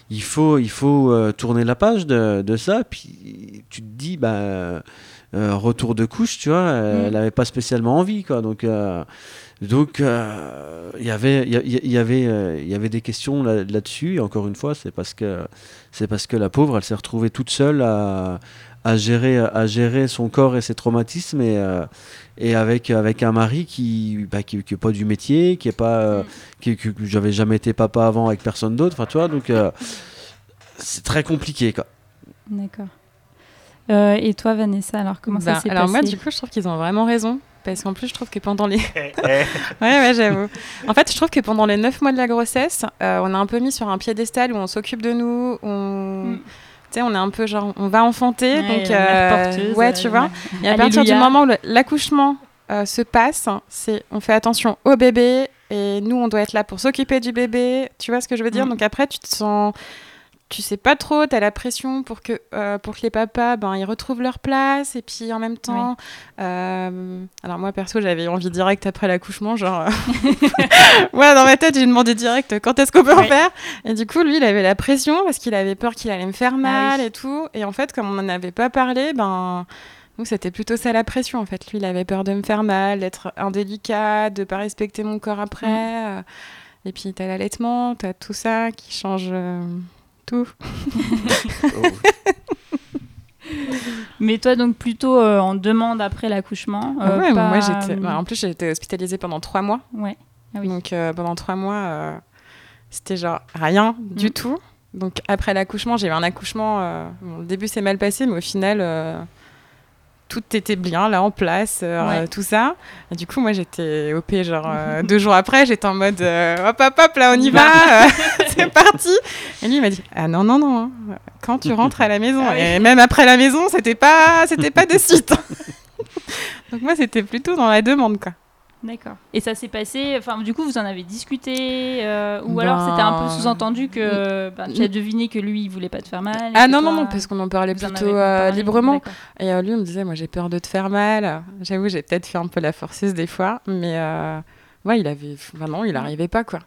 il faut, il faut euh, tourner la page de, de ça. Puis tu te dis, bah, euh, retour de couche, tu vois, Mm. elle n'avait pas spécialement envie, quoi. Donc, euh, donc, il y avait, il y, avait, il y avait des questions là- là-dessus. et encore une fois, c'est parce que, c'est parce que la pauvre, elle s'est retrouvée toute seule à, à gérer, à gérer son corps et ses traumatismes et, euh, et avec, avec un mari qui, bah, qui, qui est pas du métier, qui est pas, euh, Mm. qui, j'avais jamais été papa avant avec personne d'autre. Enfin, tu vois, donc euh, c'est très compliqué, quoi. D'accord. Euh, et toi, Vanessa, alors comment ça Bah, s'est alors passé moi, du coup, je trouve qu'ils ont vraiment raison. Parce qu'en plus, je trouve que pendant les... ouais, ouais, j'avoue. En fait, je trouve que pendant les 9 mois de la grossesse, euh, on a un peu mis sur un piédestal où on s'occupe de nous, on... Mm. Tu sais, on est un peu genre, on va enfanter, Ouais, donc... euh, ouais, tu vois. Et à partir du moment où l'accouchement euh, se passe, c'est on fait attention au bébé et nous, on doit être là pour s'occuper du bébé. Tu vois ce que je veux dire? Mm. Donc après, tu te sens tu sais pas trop, tu as la pression pour que, euh, pour que les papas, ben, ils retrouvent leur place. Et puis en même temps, euh, alors moi perso, j'avais envie direct après l'accouchement, genre, ouais, dans ma tête, j'ai demandé direct quand est-ce qu'on peut en faire. Et du coup, lui, il avait la pression parce qu'il avait peur qu'il allait me faire mal Ah oui. et tout. Et en fait, comme on n'en avait pas parlé, ben. C'était plutôt ça la pression, en fait. Lui, il avait peur de me faire mal, d'être indélicat, de pas respecter mon corps après. Mm. euh, Et puis, t'as l'allaitement, t'as tout ça qui change euh, tout. Mais toi, donc plutôt euh, en demande après l'accouchement. Euh, ouais, pas- moi, j'étais... bah, en plus, j'ai été hospitalisée pendant trois mois. Ouais. Ah oui. Donc, euh, pendant trois mois, euh, c'était genre rien du Mm. tout. Donc, après l'accouchement, j'ai eu un accouchement. euh, bon, le début s'est mal passé, mais au final, euh, tout était bien là en place, euh, Ouais. tout ça. Et du coup, moi, j'étais OP genre euh, deux jours après, j'étais en mode euh, hop, hop, hop, là, on y va, euh, c'est parti. Et lui, il m'a dit ah non, non, non, hein, quand tu rentres à la maison, Ah oui. et même après la maison, c'était pas, c'était pas de suite. Donc, moi, c'était plutôt dans la demande, quoi. D'accord. Et ça s'est passé, enfin, du coup, vous en avez discuté, euh, ou Ben- alors c'était un peu sous-entendu que ben, tu as deviné que lui, il voulait pas te faire mal. Ah non, toi, non, non, parce qu'on en parlait en plutôt euh, parlé, librement. Et euh, lui, il me disait, moi, j'ai peur de te faire mal. J'avoue, j'ai peut-être fait un peu la forceuse des fois, mais euh, ouais, il avait, enfin, non, il n'arrivait pas, quoi.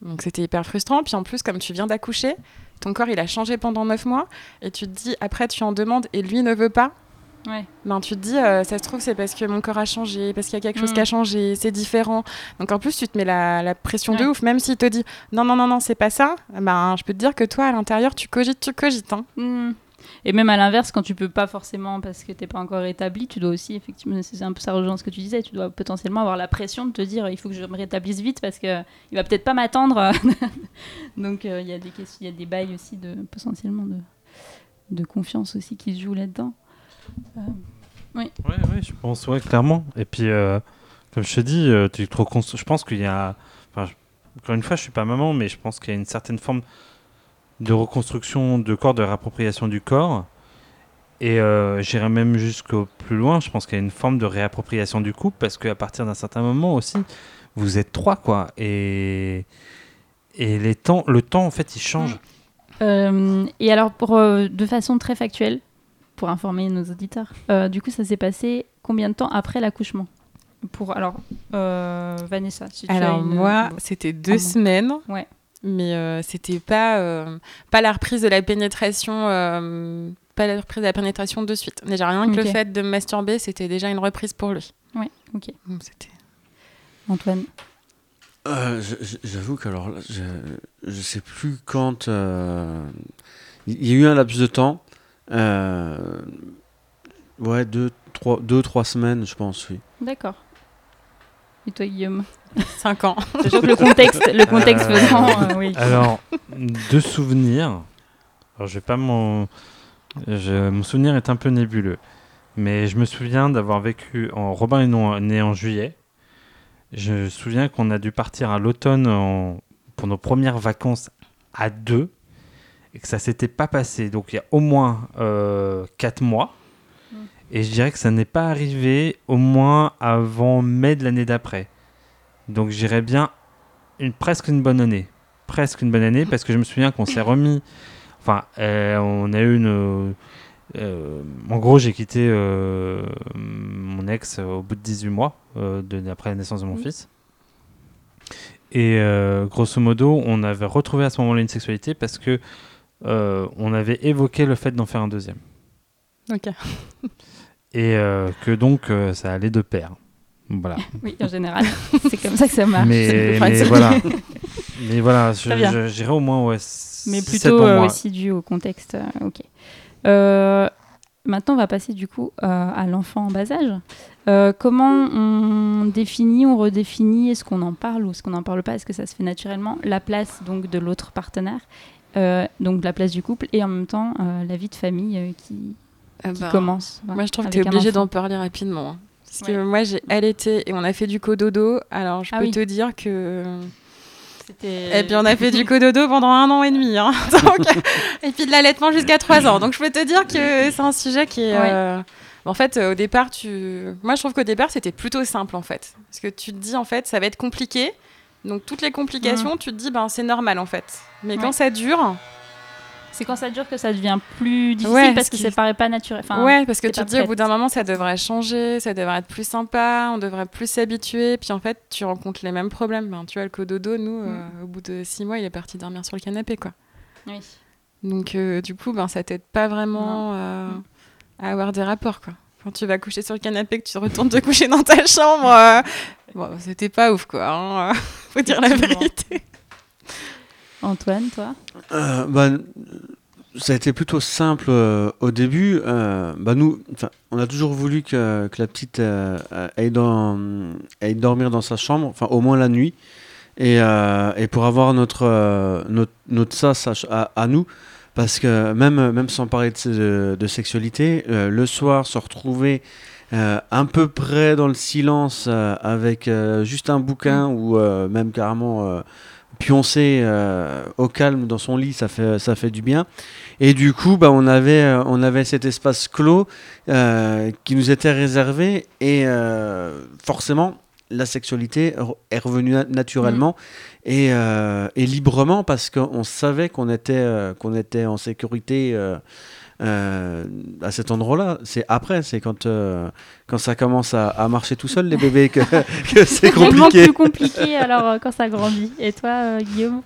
Donc c'était hyper frustrant. Puis en plus, comme tu viens d'accoucher, ton corps, il a changé pendant neuf mois, et tu te dis, après, tu en demandes, et lui ne veut pas. Ouais. Ben, tu te dis, euh, ça se trouve, c'est parce que mon corps a changé, parce qu'il y a quelque chose Mm. qui a changé, c'est différent. Donc en plus, tu te mets la, la pression de ouf, même s'il te dit, non, non, non, non, c'est pas ça, ben, je peux te dire que toi, à l'intérieur, tu cogites, tu cogites. Hein. Hmm. Et même à l'inverse, quand tu peux pas forcément parce que t'es pas encore établi, tu dois aussi effectivement, c'est un peu ça rejoint ce que tu disais, tu dois potentiellement avoir la pression de te dire il faut que je me rétablisse vite parce que il va peut-être pas m'attendre. Donc euh, il y a des questions, il y a des bails aussi de potentiellement de, de confiance aussi qui se jouent là-dedans. Ouais, ouais, je pense, ouais, clairement. Et puis, euh, comme je te dis, euh, tu te reconstru- je pense qu'il y a. enfin, je- Encore une fois, je suis pas maman, mais je pense qu'il y a une certaine forme de reconstruction de corps, de réappropriation du corps. Et euh, j'irais même jusqu'au plus loin. Je pense qu'il y a une forme de réappropriation du couple parce qu'à partir d'un certain moment aussi, vous êtes trois, quoi. Et, et les temps, le temps, en fait, il change. Euh, et alors pour euh, de façon très factuelle, pour informer nos auditeurs, euh, du coup ça s'est passé combien de temps après l'accouchement Pour alors euh, Vanessa, si tu as Alors une- moi, c'était deux bon. semaines. Ouais. Mais euh, c'était pas euh, pas la reprise de la pénétration, euh, pas la reprise de la pénétration de suite. Déjà rien que le fait de me masturber, c'était déjà une reprise pour lui. Ouais, ok. Donc, C'était. Antoine. Euh, J'avoue que alors là, je, je sais plus quand. euh, Il y a eu un laps de temps. Euh, ouais, deux trois, deux, trois semaines, je pense, oui. D'accord. Et toi Guillaume 5 ans. Sachant que le contexte, le contexte Euh, faisant, euh, oui. Alors, de souvenirs. Alors, je vais pas mon. je- Mon souvenir est un peu nébuleux. Mais je me souviens d'avoir vécu. En... Robin est non- né en juillet. Je me souviens qu'on a dû partir à l'automne en- pour nos premières vacances à deux. Et que ça s'était pas passé. Donc, il y a au moins 4 mois. Mm. Et je dirais que ça n'est pas arrivé au moins avant mai de l'année d'après. Donc, j'irais bien une, presque une bonne année presque une bonne année parce que je me souviens qu'on s'est remis. Enfin, euh, on a eu une. euh, en gros, j'ai quitté euh, mon ex au bout de 18 mois euh, de, après la naissance de mon Mhm. fils. Et euh, grosso modo, on avait retrouvé à ce moment-là une sexualité parce que euh, on avait évoqué le fait d'en faire un deuxième. Ok. Et euh, que donc euh, ça allait de pair. Voilà. Oui, en général, c'est comme ça que ça marche. mais, mais voilà. mais voilà, j'irais au moins ouais, Mais plutôt aussi dû au contexte. ok. Maintenant, on va passer du coup à l'enfant en bas âge. Comment on définit, on redéfinit, est-ce qu'on en parle ou est-ce qu'on n'en parle pas? Est-ce que ça se fait naturellement? La place donc de l'autre partenaire, donc la place du couple et en même temps euh, la vie de famille euh, qui, Ah qui bah, commence. Moi, je trouve que tu es un obligé enfant. d'en parler rapidement. hein. Parce que moi, j'ai allaité et on a fait du cododo. Alors, je Ah peux oui. te dire que. Et puis, on a fait du cododo pendant un an et demi. hein. Donc, et puis, de l'allaitement jusqu'à trois ans. Donc, je peux te dire que c'est un sujet qui est. Ouais. euh, En fait, euh, au départ, tu. Moi, je trouve qu'au départ, c'était plutôt simple, en fait. Parce que tu te dis, en fait, ça va être compliqué. Donc, toutes les complications, tu te dis, ben, c'est normal, en fait. Mais Ouais. quand ça dure. C'est quand ça dure que ça devient plus difficile Ouais, parce ce que ça paraît pas naturel. Enfin, ouais, parce que tu te dis au bout d'un moment, ça devrait changer, ça devrait être plus sympa, on devrait plus s'habituer. Puis en fait, tu rencontres les mêmes problèmes. Ben, tu vois, le cododo, nous, euh, au bout de six mois, il est parti dormir sur le canapé, quoi. Oui. Donc, euh, du coup, ben, ça t'aide pas vraiment euh, à avoir des rapports, quoi. Quand tu vas coucher sur le canapé, que tu retournes te coucher dans ta chambre, euh, bon, c'était pas ouf, quoi. hein, Faut dire la vérité. Antoine, toi? Euh, bah, ça a été plutôt simple euh, au début. Euh, bah, nous, enfin, on a toujours voulu que, que la petite aille, dans, aille dormir dans sa chambre, enfin au moins la nuit. Et, euh, et pour avoir notre, euh, notre, notre sas à, à- à nous, parce que même, même sans parler de, de- de sexualité, euh, le soir, se retrouver euh, un peu près dans le silence euh, avec euh, juste un bouquin ou euh, même carrément pioncer au calme dans son lit, ça fait, ça fait du bien. Et du coup, bah, on, avait, on avait cet espace clos qui nous était réservé et forcément, la sexualité est revenue na- naturellement et, euh, et librement parce qu'on savait qu'on était, euh, qu'on était en sécurité. euh, euh, à cet endroit-là, c'est après, c'est quand, euh, quand ça commence à, à marcher tout seul, les bébés, que, que c'est compliqué. plus compliqué alors euh, quand ça grandit. Et toi, euh, Guillaume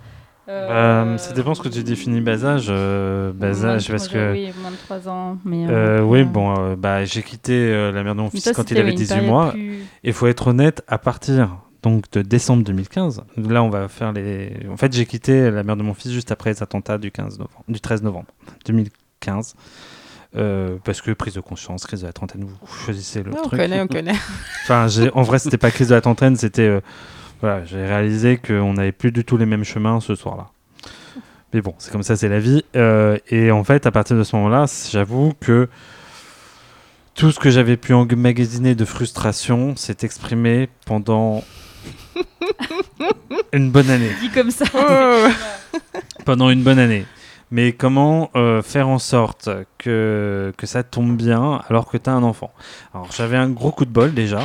Euh, ça dépend ce que tu définis bas âge. euh, bas parce que. Oui, moins de 3 ans. Mais, Euh, euh, oui, bon, euh, bah, j'ai quitté euh, la mère de mon fils toi, quand il avait oui, une 18 période mois. plus- Il faut être honnête, à partir donc de décembre 2015, là on va faire les. En fait, j'ai quitté la mère de mon fils juste après les attentats du 15 novembre, du 13 novembre 2015, euh, parce que prise de conscience, crise de la trentaine, vous choisissez le Ouais, on truc. connaît, on connaît. Enfin, en vrai, c'était pas crise de la trentaine, c'était. euh, voilà, j'ai réalisé qu'on n'avait plus du tout les mêmes chemins ce soir-là. Mais bon, c'est comme ça, c'est la vie. Euh, et en fait, à partir de ce moment-là, j'avoue que tout ce que j'avais pu emmagasiner de frustration s'est exprimé pendant une bonne année. Dit comme ça. Oh. Pendant une bonne année. Mais comment euh, faire en sorte que, que ça tombe bien alors que tu as un enfant? Alors j'avais un gros coup de bol déjà.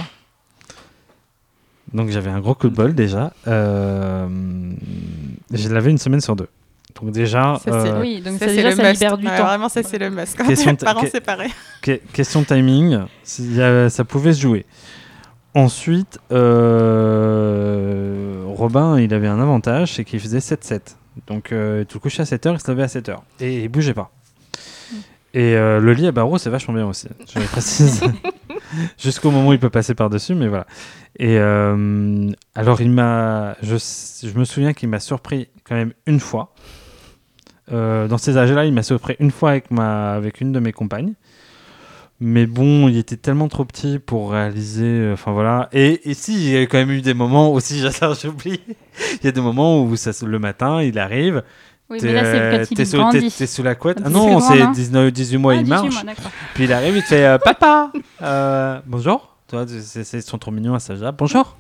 Donc j'avais un gros coup de bol déjà. Euh, je l'avais une semaine sur deux. Donc déjà, Ça, c'est- euh, Oui, donc Ça, ça, c'est déjà, le ça libère du Ouais, temps. Vraiment, ça, c'est le must. Quand Question parents séparés. que- question timing, a- ça pouvait se jouer. Ensuite, euh, Robin, il avait un avantage, c'est qu'il faisait 7-7. Donc, euh, tu le couchais à 7h, il se levait à 7h. Et il bougeait pas. Et euh, le lit à barreaux, c'est vachement bien aussi, je précise. Jusqu'au moment où il peut passer par-dessus, mais voilà. Et euh, alors, il m'a. Je, je me souviens qu'il m'a surpris quand même une fois. Dans ces âges-là, il m'a surpris une fois avec, ma, avec une de mes compagnes. Mais bon, il était tellement trop petit pour réaliser. euh, Enfin voilà. Et ici, il y a quand même eu des moments aussi, j'oublie. Il y a des moments où ça, le matin, il arrive. Oui, t'es, mais là, c'est quand il t'es sous, t'es- t'es sous la couette. Ah non, c'est grand, non 19, 18 mois, Ah, il 18 marche. mois. Puis il arrive, il te fait euh, Papa euh, Bonjour Tu vois, c'est, ils sont trop mignons à cet âge-là. Bonjour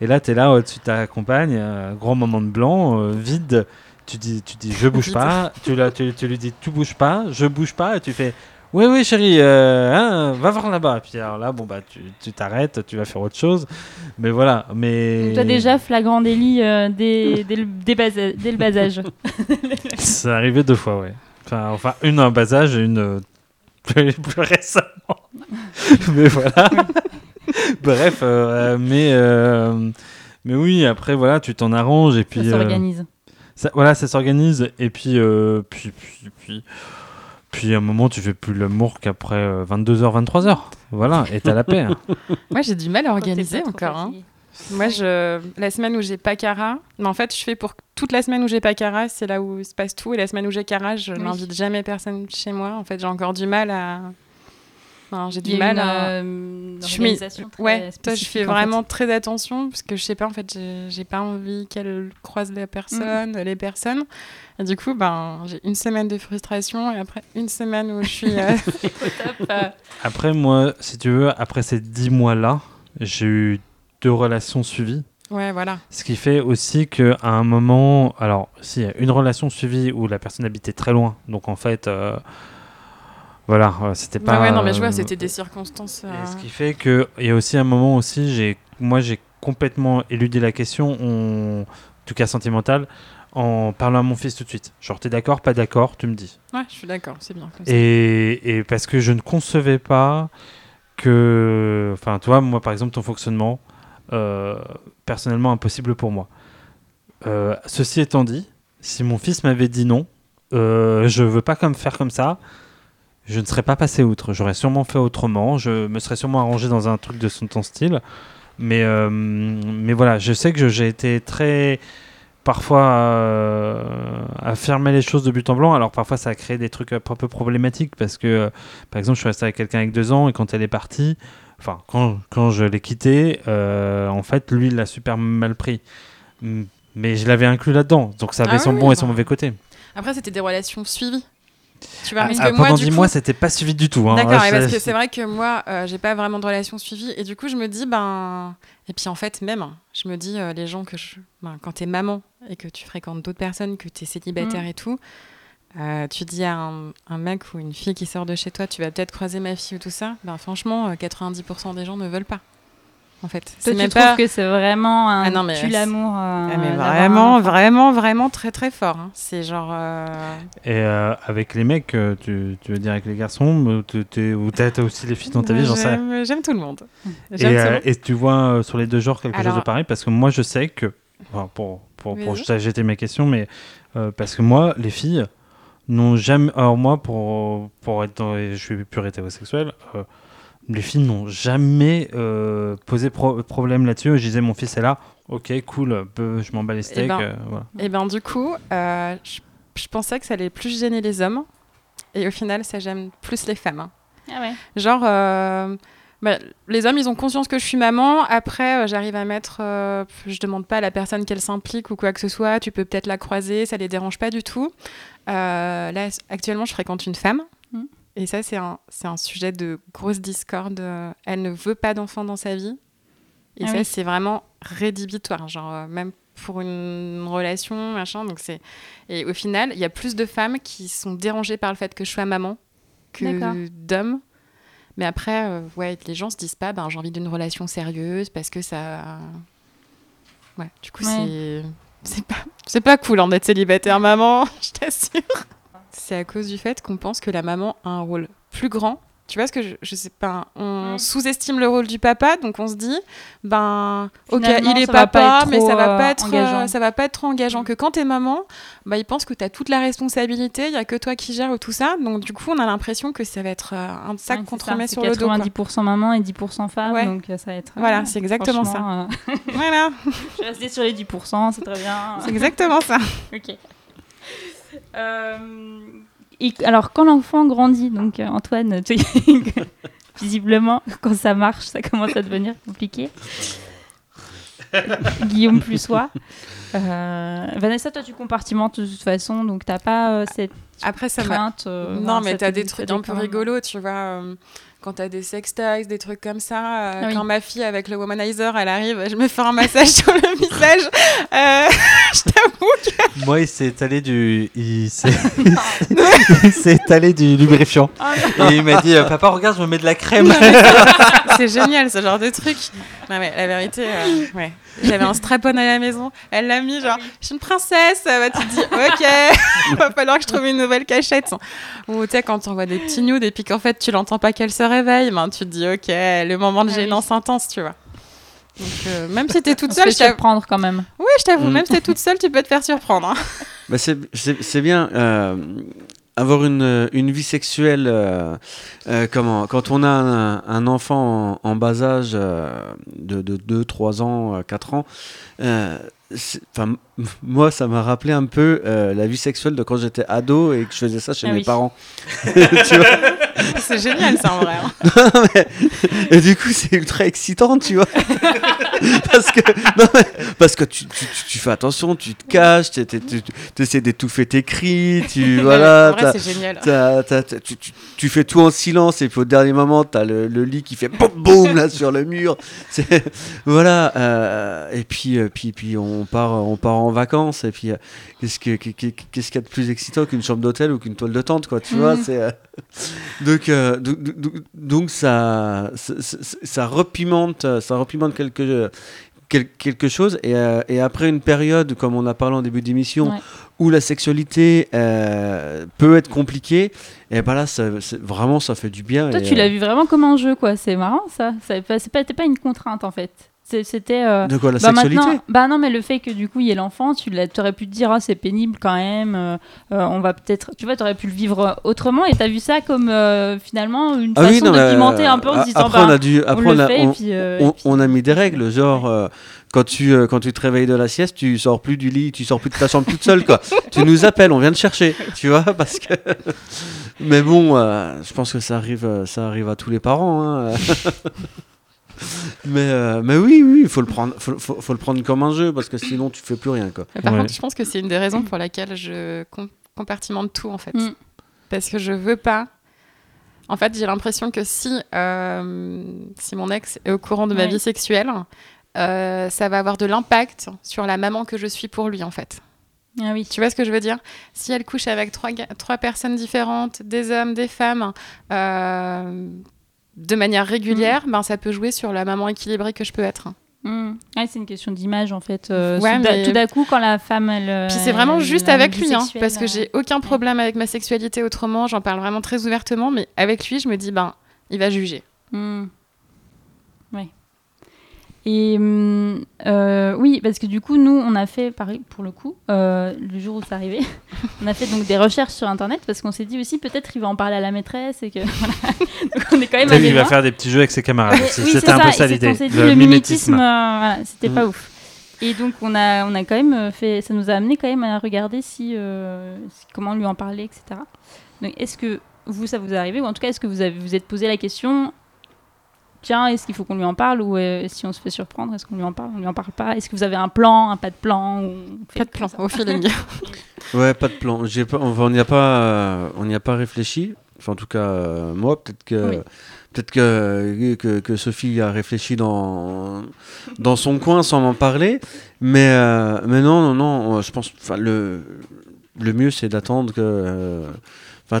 Et là, tu es là au-dessus de ta compagne, euh, grand moment de blanc, vide. Tu dis, tu dis Je bouge pas. tu, la- tu, tu lui dis Tu bouges pas, je bouge pas. Et tu fais Oui, oui, chérie, euh, hein, va voir là-bas. Puis alors là, bon, bah, tu, tu t'arrêtes, tu vas faire autre chose. Mais voilà. Mais... Donc, toi, déjà, flagrant délit euh, dès, dès, le, dès bas- dès le bas âge. C'est arrivé deux fois, ouais. Enfin, enfin une en bas âge et une euh, plus, plus récemment. mais voilà. Bref, euh, mais, euh, mais oui, après, voilà, tu t'en arranges et puis. ça s'organise. voilà, ça s'organise et puis, puis, puis, puis, puis, à un moment, tu fais plus l'amour qu'après 22h, 23h. Voilà, et t'as la paix. hein. Moi, j'ai du mal à organiser encore. hein. Moi, je... la semaine où j'ai pas Cara, mais en fait, je fais pour toute la semaine où j'ai pas Cara, c'est là où il se passe tout. Et la semaine où j'ai Cara, je Oui. n'invite jamais personne chez moi. En fait, j'ai encore du mal à. Enfin, j'ai du mal une, à. euh, Je très Ouais, toi, je fais fait. vraiment très attention parce que je sais pas, en fait, j'ai- pas envie qu'elle croise la personne, les personnes. Et du coup, ben, j'ai une semaine de frustration et après une semaine où je suis. euh, Top, euh, Après, moi, si tu veux, après ces 10 mois-là, j'ai eu deux relations suivies. Ouais, voilà. Ce qui fait aussi qu'à un moment, alors, s'il y a une relation suivie où la personne habitait très loin, donc en fait, euh, voilà, euh, c'était Bah pas. ouais, non, mais je vois, c'était des circonstances. euh, et ce qui fait qu'il y a aussi un moment aussi, j'ai, moi j'ai complètement éludé la question, on- en tout cas sentimentale, en parlant à mon fils tout de suite. Genre, t'es d'accord, pas d'accord, tu me dis. Ouais, je suis d'accord, c'est bien comme ça. Et, et parce que je ne concevais pas que. Enfin, toi, moi, par exemple, ton fonctionnement, euh, personnellement, impossible pour moi. Euh, ceci étant dit, si mon fils m'avait dit non, euh, je veux pas comme faire comme ça, je ne serais pas passé outre. J'aurais sûrement fait autrement. Je me serais sûrement arrangé dans un truc de son ton style. Mais, euh, mais voilà, je sais que j'ai été très parfois euh, à fermer les choses de but en blanc. Alors parfois ça a créé des trucs un peu problématiques parce que, euh, par exemple, je suis resté avec quelqu'un avec deux ans et quand elle est partie, enfin quand, quand je l'ai quitté, euh, en fait lui il l'a super mal pris. Mais je l'avais inclus là-dedans, donc ça avait Ah son oui, bon et son mauvais côté. Après, c'était des relations suivies. Tu vois, Ah, parce ah, que moi, pendant du dix coup- mois, c'était pas suivi du tout. hein. D'accord, Ouais, et parce c'est- que c'est vrai que moi, euh, j'ai pas vraiment de relation suivie. Et du coup, je me dis, ben. Et puis en fait, même, je me dis, euh, les gens que je. Ben, quand t'es maman et que tu fréquentes d'autres personnes, que t'es célibataire Mm. et tout, euh, tu dis à un, un mec ou une fille qui sort de chez toi, tu vas peut-être croiser ma fille ou tout ça. Ben franchement, euh, 90% des gens ne veulent pas. En fait, Toi, c'est tu même pas. que c'est vraiment un Ah non, mais c'est- l'amour. euh, Ah, mais vraiment, vraiment, vraiment très très fort. hein. C'est genre. euh, Et euh, avec les mecs, tu, tu veux dire avec les garçons, tu- ou t'as aussi les filles dans ta vie, j'en sais rien. J'aime tout le monde. Et, euh, tu vois euh, sur les deux genres quelque chose de pareil? Parce que moi je sais que enfin, pour pour, pour jeter mes questions mais euh, parce que moi les filles n'ont jamais alors moi pour pour être dans, je suis pur hétérosexuel euh, les filles n'ont jamais euh, posé pro- problème là-dessus je disais mon fils est là ok cool peu- je m'en bats les steaks ben, euh, voilà. Et ben du coup, euh, je, je pensais que ça allait plus gêner les hommes. Et au final, ça gêne plus les femmes. hein. Ah ouais. Genre, euh, bah, les hommes, ils ont conscience que je suis maman. Après, euh, j'arrive à mettre... euh, je demande pas à la personne qu'elle s'implique ou quoi que ce soit. Tu peux peut-être la croiser, ça les dérange pas du tout. Euh, là, actuellement, je fréquente une femme. Mm. Et ça, c'est un, c'est un sujet de grosse discorde. Euh, Elle ne veut pas d'enfant dans sa vie. Et Ah ça, oui. c'est vraiment rédhibitoire. Genre, euh, même pour une relation, machin. Donc c'est... Et au final, il y a plus de femmes qui sont dérangées par le fait que je sois maman que d'hommes. Mais après, euh, ouais, les gens se disent pas, ben, j'ai envie d'une relation sérieuse parce que ça. Ouais, du coup, Ouais. c'est. C'est pas, c'est pas cool hein, d'être célibataire maman, je t'assure. C'est à cause du fait qu'on pense que la maman a un rôle plus grand. Tu vois ce que je, je sais pas, on Mm. sous-estime le rôle du papa, donc on se dit, ben, ok, il est papa, mais ça va euh, pas être, engageant. euh, ça va pas être trop engageant. Que quand t'es maman, bah, il pense que t'as toute la responsabilité, il y a que toi qui gères tout ça, donc du coup, on a l'impression que ça va être euh, un sac Ouais, qu'on te remet sur le dos. quoi. 90% maman et 10% femme, Ouais. donc euh, ça va être. Voilà, euh, c'est exactement ça. euh, Voilà, je vais rester sur les 10%, c'est très bien. c'est exactement ça. Ok. Euh, et alors, quand l'enfant grandit, donc euh, Antoine, tu- visiblement, quand ça marche, ça commence à devenir compliqué. Guillaume plus soi. Euh, Vanessa, toi, tu compartimentes de toute façon, donc t'as pas euh, cette Après, ça m'a crainte. euh, non, mais t'as des trucs un peu rigolos, tu vois. Quand t'as des sextoys, des trucs comme ça, euh, Ah oui. quand ma fille avec le womanizer, elle arrive, je me fais un massage sur le visage. Euh, je t'avoue. moi il s'est étalé du il s'est il s'est étalé du lubrifiant et il m'a dit papa regarde je me mets de la crème C'est génial ce genre de truc. Non, mais la vérité, euh, ouais. J'avais un strap-on à la maison, elle l'a mis, genre, je suis une princesse. Bah, tu te dis, ok, il va falloir que je trouve une nouvelle cachette. Ou tu sais, quand on voit des petits nudes et puis qu'en fait tu l'entends pas qu'elle se réveille, ben, tu te dis, ok, le moment de Ah oui. gênance intense, tu vois. Donc, euh, même si t'es toute seule, je surprendre quand même. oui, je t'avoue, Mm. même si t'es toute seule, tu peux te faire surprendre. hein. Bah, c'est- c'est c'est bien. euh, avoir une, vie sexuelle, euh, euh, comment, quand on a un, enfant en, bas âge euh, de, de 2, 3 ans, euh, 4 ans, euh, moi ça m'a rappelé un peu euh, la vie sexuelle de quand j'étais ado et que je faisais ça chez Ah mes oui. parents. C'est génial, ça, en vrai. hein. Non, mais- et du coup, c'est ultra excitant, tu vois. parce que, non, mais- parce que tu, tu, tu- fais attention, tu te caches, tu essaies d'étouffer tes cris, tu, voilà, vrai, génial. tu, tu- tu fais tout en silence et puis au dernier moment, tu as le, le lit qui fait boum boum là sur le mur. Voilà, euh, et puis, euh, puis, puis on, part, on part en vacances, et puis euh, qu'est-ce que- qu'est- qu'est- qu'est-ce qu'il y a de plus excitant qu'une chambre d'hôtel ou qu'une toile de tente, quoi, tu vois Mhm. c'est, euh, donc, euh, donc, donc- donc ça, ça, ça- ça repimente, ça repimente quelque, quel- quelque chose. Et, euh, et après une période, comme on a parlé en début d'émission, Ouais. où la sexualité euh, peut être compliquée, et ben là, ça, vraiment, ça fait du bien. Toi, et, tu l'as euh, vu vraiment comme un jeu, quoi. C'est marrant, ça. Pas, c'est pas, pas une contrainte, en fait. C'était. euh, De quoi la bah sexualité maintenant, bah non, mais le fait que du coup il y ait l'enfant, tu t'aurais pu te dire ah c'est pénible quand même. euh, euh, on va peut-être, tu vois, t'aurais pu le vivre autrement et t'as vu ça comme euh, finalement une Ah oui, façon non, mais, documenter un peu en euh, se disant après, bah, on a dû, après, on on a- fait on- et puis, euh, on, et puis- on a mis des règles, genre euh, quand tu euh, quand tu te réveilles de la sieste, tu sors plus du lit, tu sors plus de ta chambre toute seule quoi. tu nous appelles, on vient te chercher, tu vois parce que. Mais bon, euh, je pense que ça arrive, euh, ça arrive à tous les parents. hein. mais euh, mais oui oui, il faut le prendre, faut, faut- faut le prendre comme un jeu parce que sinon tu fais plus rien quoi. Mais par Ouais. contre, je pense que c'est une des raisons pour laquelle je com- compartimente tout en fait. Mm. Parce que je veux pas. En fait, j'ai l'impression que si, euh, si mon ex est au courant de ma Ouais. vie sexuelle, euh, ça va avoir de l'impact sur la maman que je suis pour lui en fait. Ah oui. Tu vois ce que je veux dire? Si elle couche avec trois, trois personnes différentes, des hommes, des femmes, euh, de manière régulière, ben, ça peut jouer sur la maman équilibrée que je peux être. Ouais, c'est une question d'image en fait. Euh, Ouais, tout, d'a- mais- tout d'un coup quand la femme elle. euh, Puis c'est vraiment elle juste avec lui, hein, parce que euh, j'ai aucun problème avec ma sexualité autrement, j'en parle vraiment très ouvertement, mais avec lui, je me dis, ben, il va juger. Hmm. Ouais. Et hum, euh, oui, parce que du coup, nous, on a fait, pareil, pour le coup, euh, le jour où c'est arrivé, on a fait donc des recherches sur Internet parce qu'on s'est dit aussi, peut-être il va en parler à la maîtresse et que voilà. Donc on est quand même qu'il va faire des petits jeux avec ses camarades. Aussi. oui, C'était un peu ça l'idée. Le le mimétisme. euh, voilà, c'était Mm. pas ouf. Et donc on a, on a quand même fait, ça nous a amené quand même à regarder si, euh, si- comment lui en parler, etc. Donc est-ce que vous, ça vous est arrivé, ou en tout cas, est-ce que vous avez, vous êtes posé la question, tiens, est-ce qu'il faut qu'on lui en parle, ou euh, si on se fait surprendre, est-ce qu'on lui en parle, on lui en parle pas? Est-ce que vous avez un plan, un pas de plan ou Pas de plan, au feeling. Ouais, pas de plan. J'ai pas, enfin, on n'y a pas, euh, on n'y a pas réfléchi. Enfin, en tout cas, euh, moi, peut-être que, Oui. peut-être que, que, que Sophie a réfléchi dans, dans son coin sans m'en parler. Mais, euh, mais non, non, non. Je pense, enfin, le, le mieux, c'est d'attendre que, euh, enfin,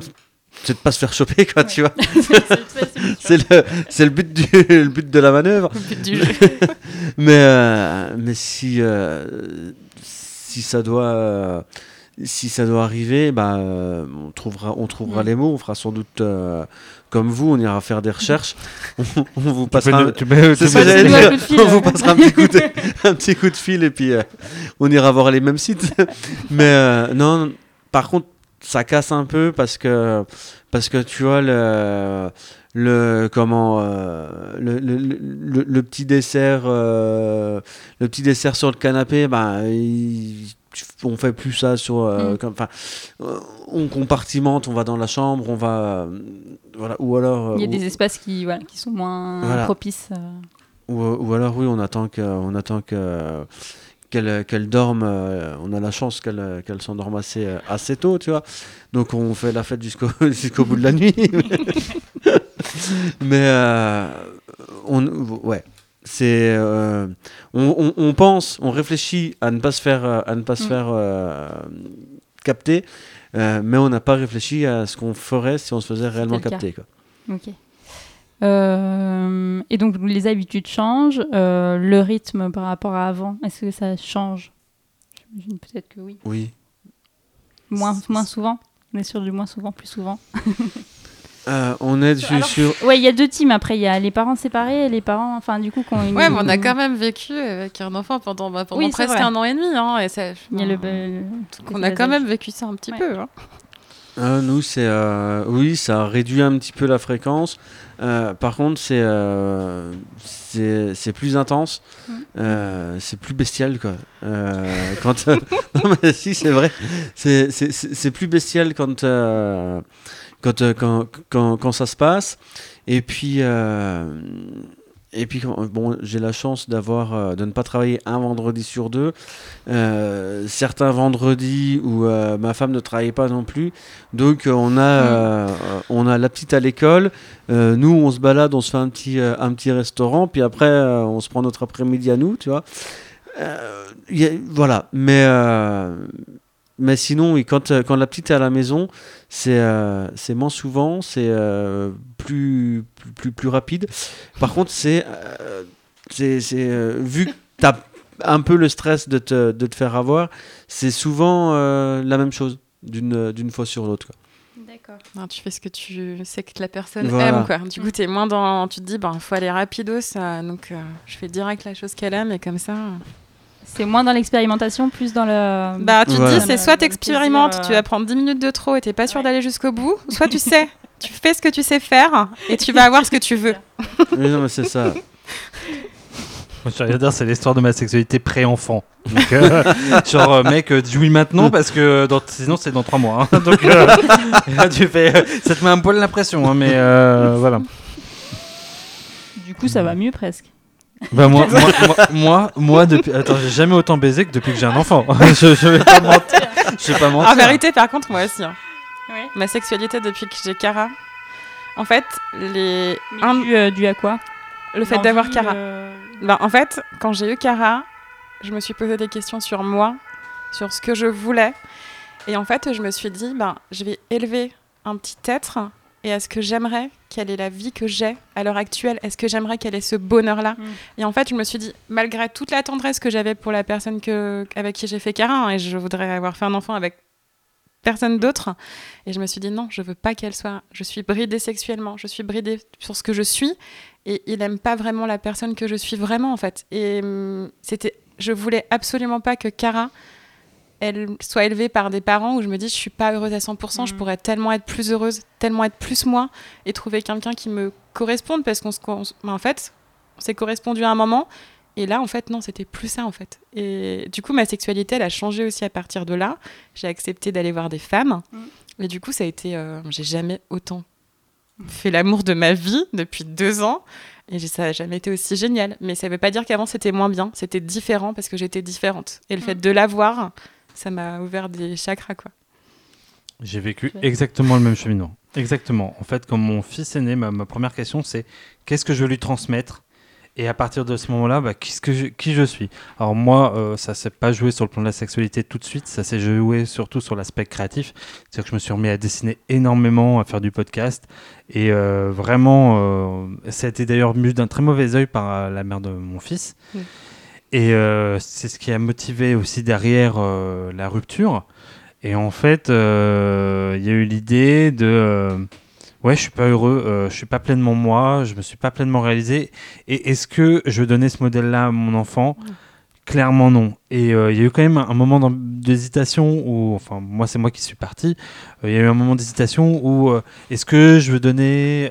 c'est de pas se faire choper, quoi, tu vois. C'est le, c'est le but du, le but de la manœuvre. Le but du jeu. Mais, euh, mais si, euh, si ça doit, euh, si ça doit arriver, bah, on trouvera, on trouvera Mm. les mots. On fera sans doute euh, comme vous. On ira faire des recherches. on, on vous passera. un dire. coup de fil, On vous ouais. passera un petit coup de, un petit coup de fil et puis euh, on ira voir les mêmes sites. Mais euh, non, par contre, ça casse un peu parce que parce que tu vois le le comment euh, le, le, le- le petit dessert euh, le petit dessert sur le canapé bah il- on fait plus ça sur euh, Mm. comme enfin on compartimente on va dans la chambre on va voilà ou alors Il y a des espaces qui, voilà, qui sont moins Voilà. propices. ou, ou alors oui, on attend que, on attend que qu'elle qu'elle dorme. euh, on a la chance qu'elle qu'elle s'endorme assez euh, assez tôt, tu vois. Donc on fait la fête jusqu'au jusqu'au bout de la nuit. Mais euh, on ouais. C'est euh, on, on- on pense, on réfléchit à ne pas se faire euh, à ne pas se Mm. faire euh, capter, euh, mais on n'a pas réfléchi à ce qu'on ferait si on se faisait réellement capter. Quoi. Ok. Euh, et donc les habitudes changent, euh, le rythme par rapport à avant, est-ce que ça change? J'imagine peut-être que oui. Oui. Moins, moins souvent On est sur du moins souvent, plus souvent. Euh, on est sur- Alors, sur Ouais, il y a deux teams après. Il y a les parents séparés et les parents, enfin du coup, une. Ouais, mais on a quand même vécu avec un enfant pendant, bah, pendant Oui, c'est presque un an et demi. Hein, et ça, Il y a le. le- on a quand même vécu ça un petit Ouais. peu. hein. Ah, nous, c'est. euh, oui, ça réduit un petit peu la fréquence. Euh, par contre, c'est euh, c'est plus intense. Mm. Euh, c'est plus bestial, quoi. Euh, quand, non, mais si, c'est vrai. C'est- plus bestial quand, euh, quand, quand, quand, quand ça se passe. Et puis. Et puis, bon, j'ai la chance d'avoir, euh, de ne pas travailler un vendredi sur deux. Euh, certains vendredis où euh, ma femme ne travaillait pas non plus. Donc, euh, on a, euh, on a la petite à l'école. Euh, nous, on se balade, on se fait un petit, un petit restaurant. Puis après, on se prend notre après-midi à nous, tu vois. Euh, y a- voilà. Mais, euh, mais sinon, oui, quand, euh, quand la petite est à la maison, c'est euh, c'est moins souvent, c'est euh, plus, plus, plus, plus rapide. Par contre, c'est euh, c'est c'est, euh, vu t'as un peu le stress de te, de te faire avoir, c'est souvent euh, la même chose d'une d'une fois sur l'autre. quoi. D'accord. Non, tu fais ce que tu sais que la personne Voilà. aime, quoi. Du coup, t'es moins dans. Tu te dis, ben, faut aller rapido, ça. Donc, euh, je fais direct la chose qu'elle aime, et comme ça. C'est moins dans l'expérimentation, plus dans le. Bah, tu te dis, c'est soit t'expérimentes, plaisir, euh, tu vas prendre 10 minutes de trop et t'es pas sûr Ouais. d'aller jusqu'au bout, soit tu sais, tu fais ce que tu sais faire et tu vas avoir ce que tu veux. Oui, non, mais c'est ça. Moi, je c'est l'histoire de ma sexualité pré-enfant. Euh, genre, euh, mec, euh, dis oui maintenant parce que dans- sinon c'est dans trois mois. hein. Donc, euh, là, tu fais, euh, ça te met un poil l'impression, hein, mais euh, voilà. Du coup, ça va mieux presque. Bah, moi, moi, moi, moi, moi, depuis, attends, j'ai jamais autant baisé que depuis que j'ai un enfant. je, je vais pas mentir. Je vais pas mentir. En vérité, par contre, moi aussi. hein. Ma sexualité depuis que j'ai Cara. En fait, les... Mais un- dû, euh, dû à quoi? Le fait d'avoir Cara. euh, Ben, en fait, quand j'ai eu Cara, je me suis posé des questions sur moi, sur ce que je voulais. Et en fait, je me suis dit, ben, je vais élever un petit être. Et est-ce que j'aimerais quelle est la vie que j'ai à l'heure actuelle? Est-ce que j'aimerais qu'elle ait ce bonheur-là? Mm. Et en fait, je me suis dit, malgré toute la tendresse que j'avais pour la personne que, avec qui j'ai fait Cara, hein, et je voudrais avoir fait un enfant avec personne d'autre, et je me suis dit, non, je veux pas qu'elle soit. Je suis bridée sexuellement, je suis bridée sur ce que je suis, et il aime pas vraiment la personne que je suis vraiment en fait. Et hum, c'était, je voulais absolument pas que Cara, soit élevée par des parents où je me dis je suis pas heureuse à 100%, je Mhm. pourrais tellement être plus heureuse, tellement être plus moi et trouver quelqu'un qui me corresponde parce qu'on se, mais en fait, on s'est correspondu à un moment. Et là, en fait, non, c'était plus ça, en fait. Et du coup, ma sexualité, elle a changé aussi à partir de là. J'ai accepté d'aller voir des femmes. Mhm. Et du coup, ça a été... euh, j'ai jamais autant fait l'amour de ma vie depuis deux ans. Et j'ai- ça n'a jamais été aussi génial. Mais ça ne veut pas dire qu'avant, c'était moins bien. C'était différent parce que j'étais différente. Et le Mm. fait de l'avoir, ça m'a ouvert des chakras, quoi. J'ai vécu exactement le même cheminement. Exactement. En fait, quand mon fils est né, ma, ma première question, c'est qu'est-ce que je veux lui transmettre? Et à partir de ce moment-là, bah, qu'est-ce que je- qui je suis? Alors moi, euh, ça s'est pas joué sur le plan de la sexualité tout de suite, ça s'est joué surtout sur l'aspect créatif. C'est-à-dire que je me suis remis à dessiner énormément, à faire du podcast. Et euh, vraiment, euh, ça a été d'ailleurs vu d'un très mauvais œil par euh, la mère de mon fils. Et euh, c'est ce qui a motivé aussi derrière euh, la rupture. Et en fait, euh, il y a eu l'idée de ouais, je suis pas heureux, je suis pas pleinement moi, je me suis pas pleinement réalisé. Et est-ce que je veux donner ce modèle-là à mon enfant? Clairement non. Et euh, il y a eu quand même un moment d'hésitation où, enfin, moi c'est moi qui suis parti. Euh, Il y a eu un moment d'hésitation où euh, est-ce que je veux donner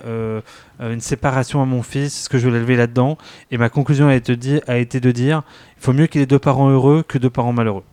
une séparation à mon fils? Est-ce que je veux l'élever là-dedans? Et ma conclusion a été, a été de dire il faut mieux qu'il ait deux parents heureux que deux parents malheureux.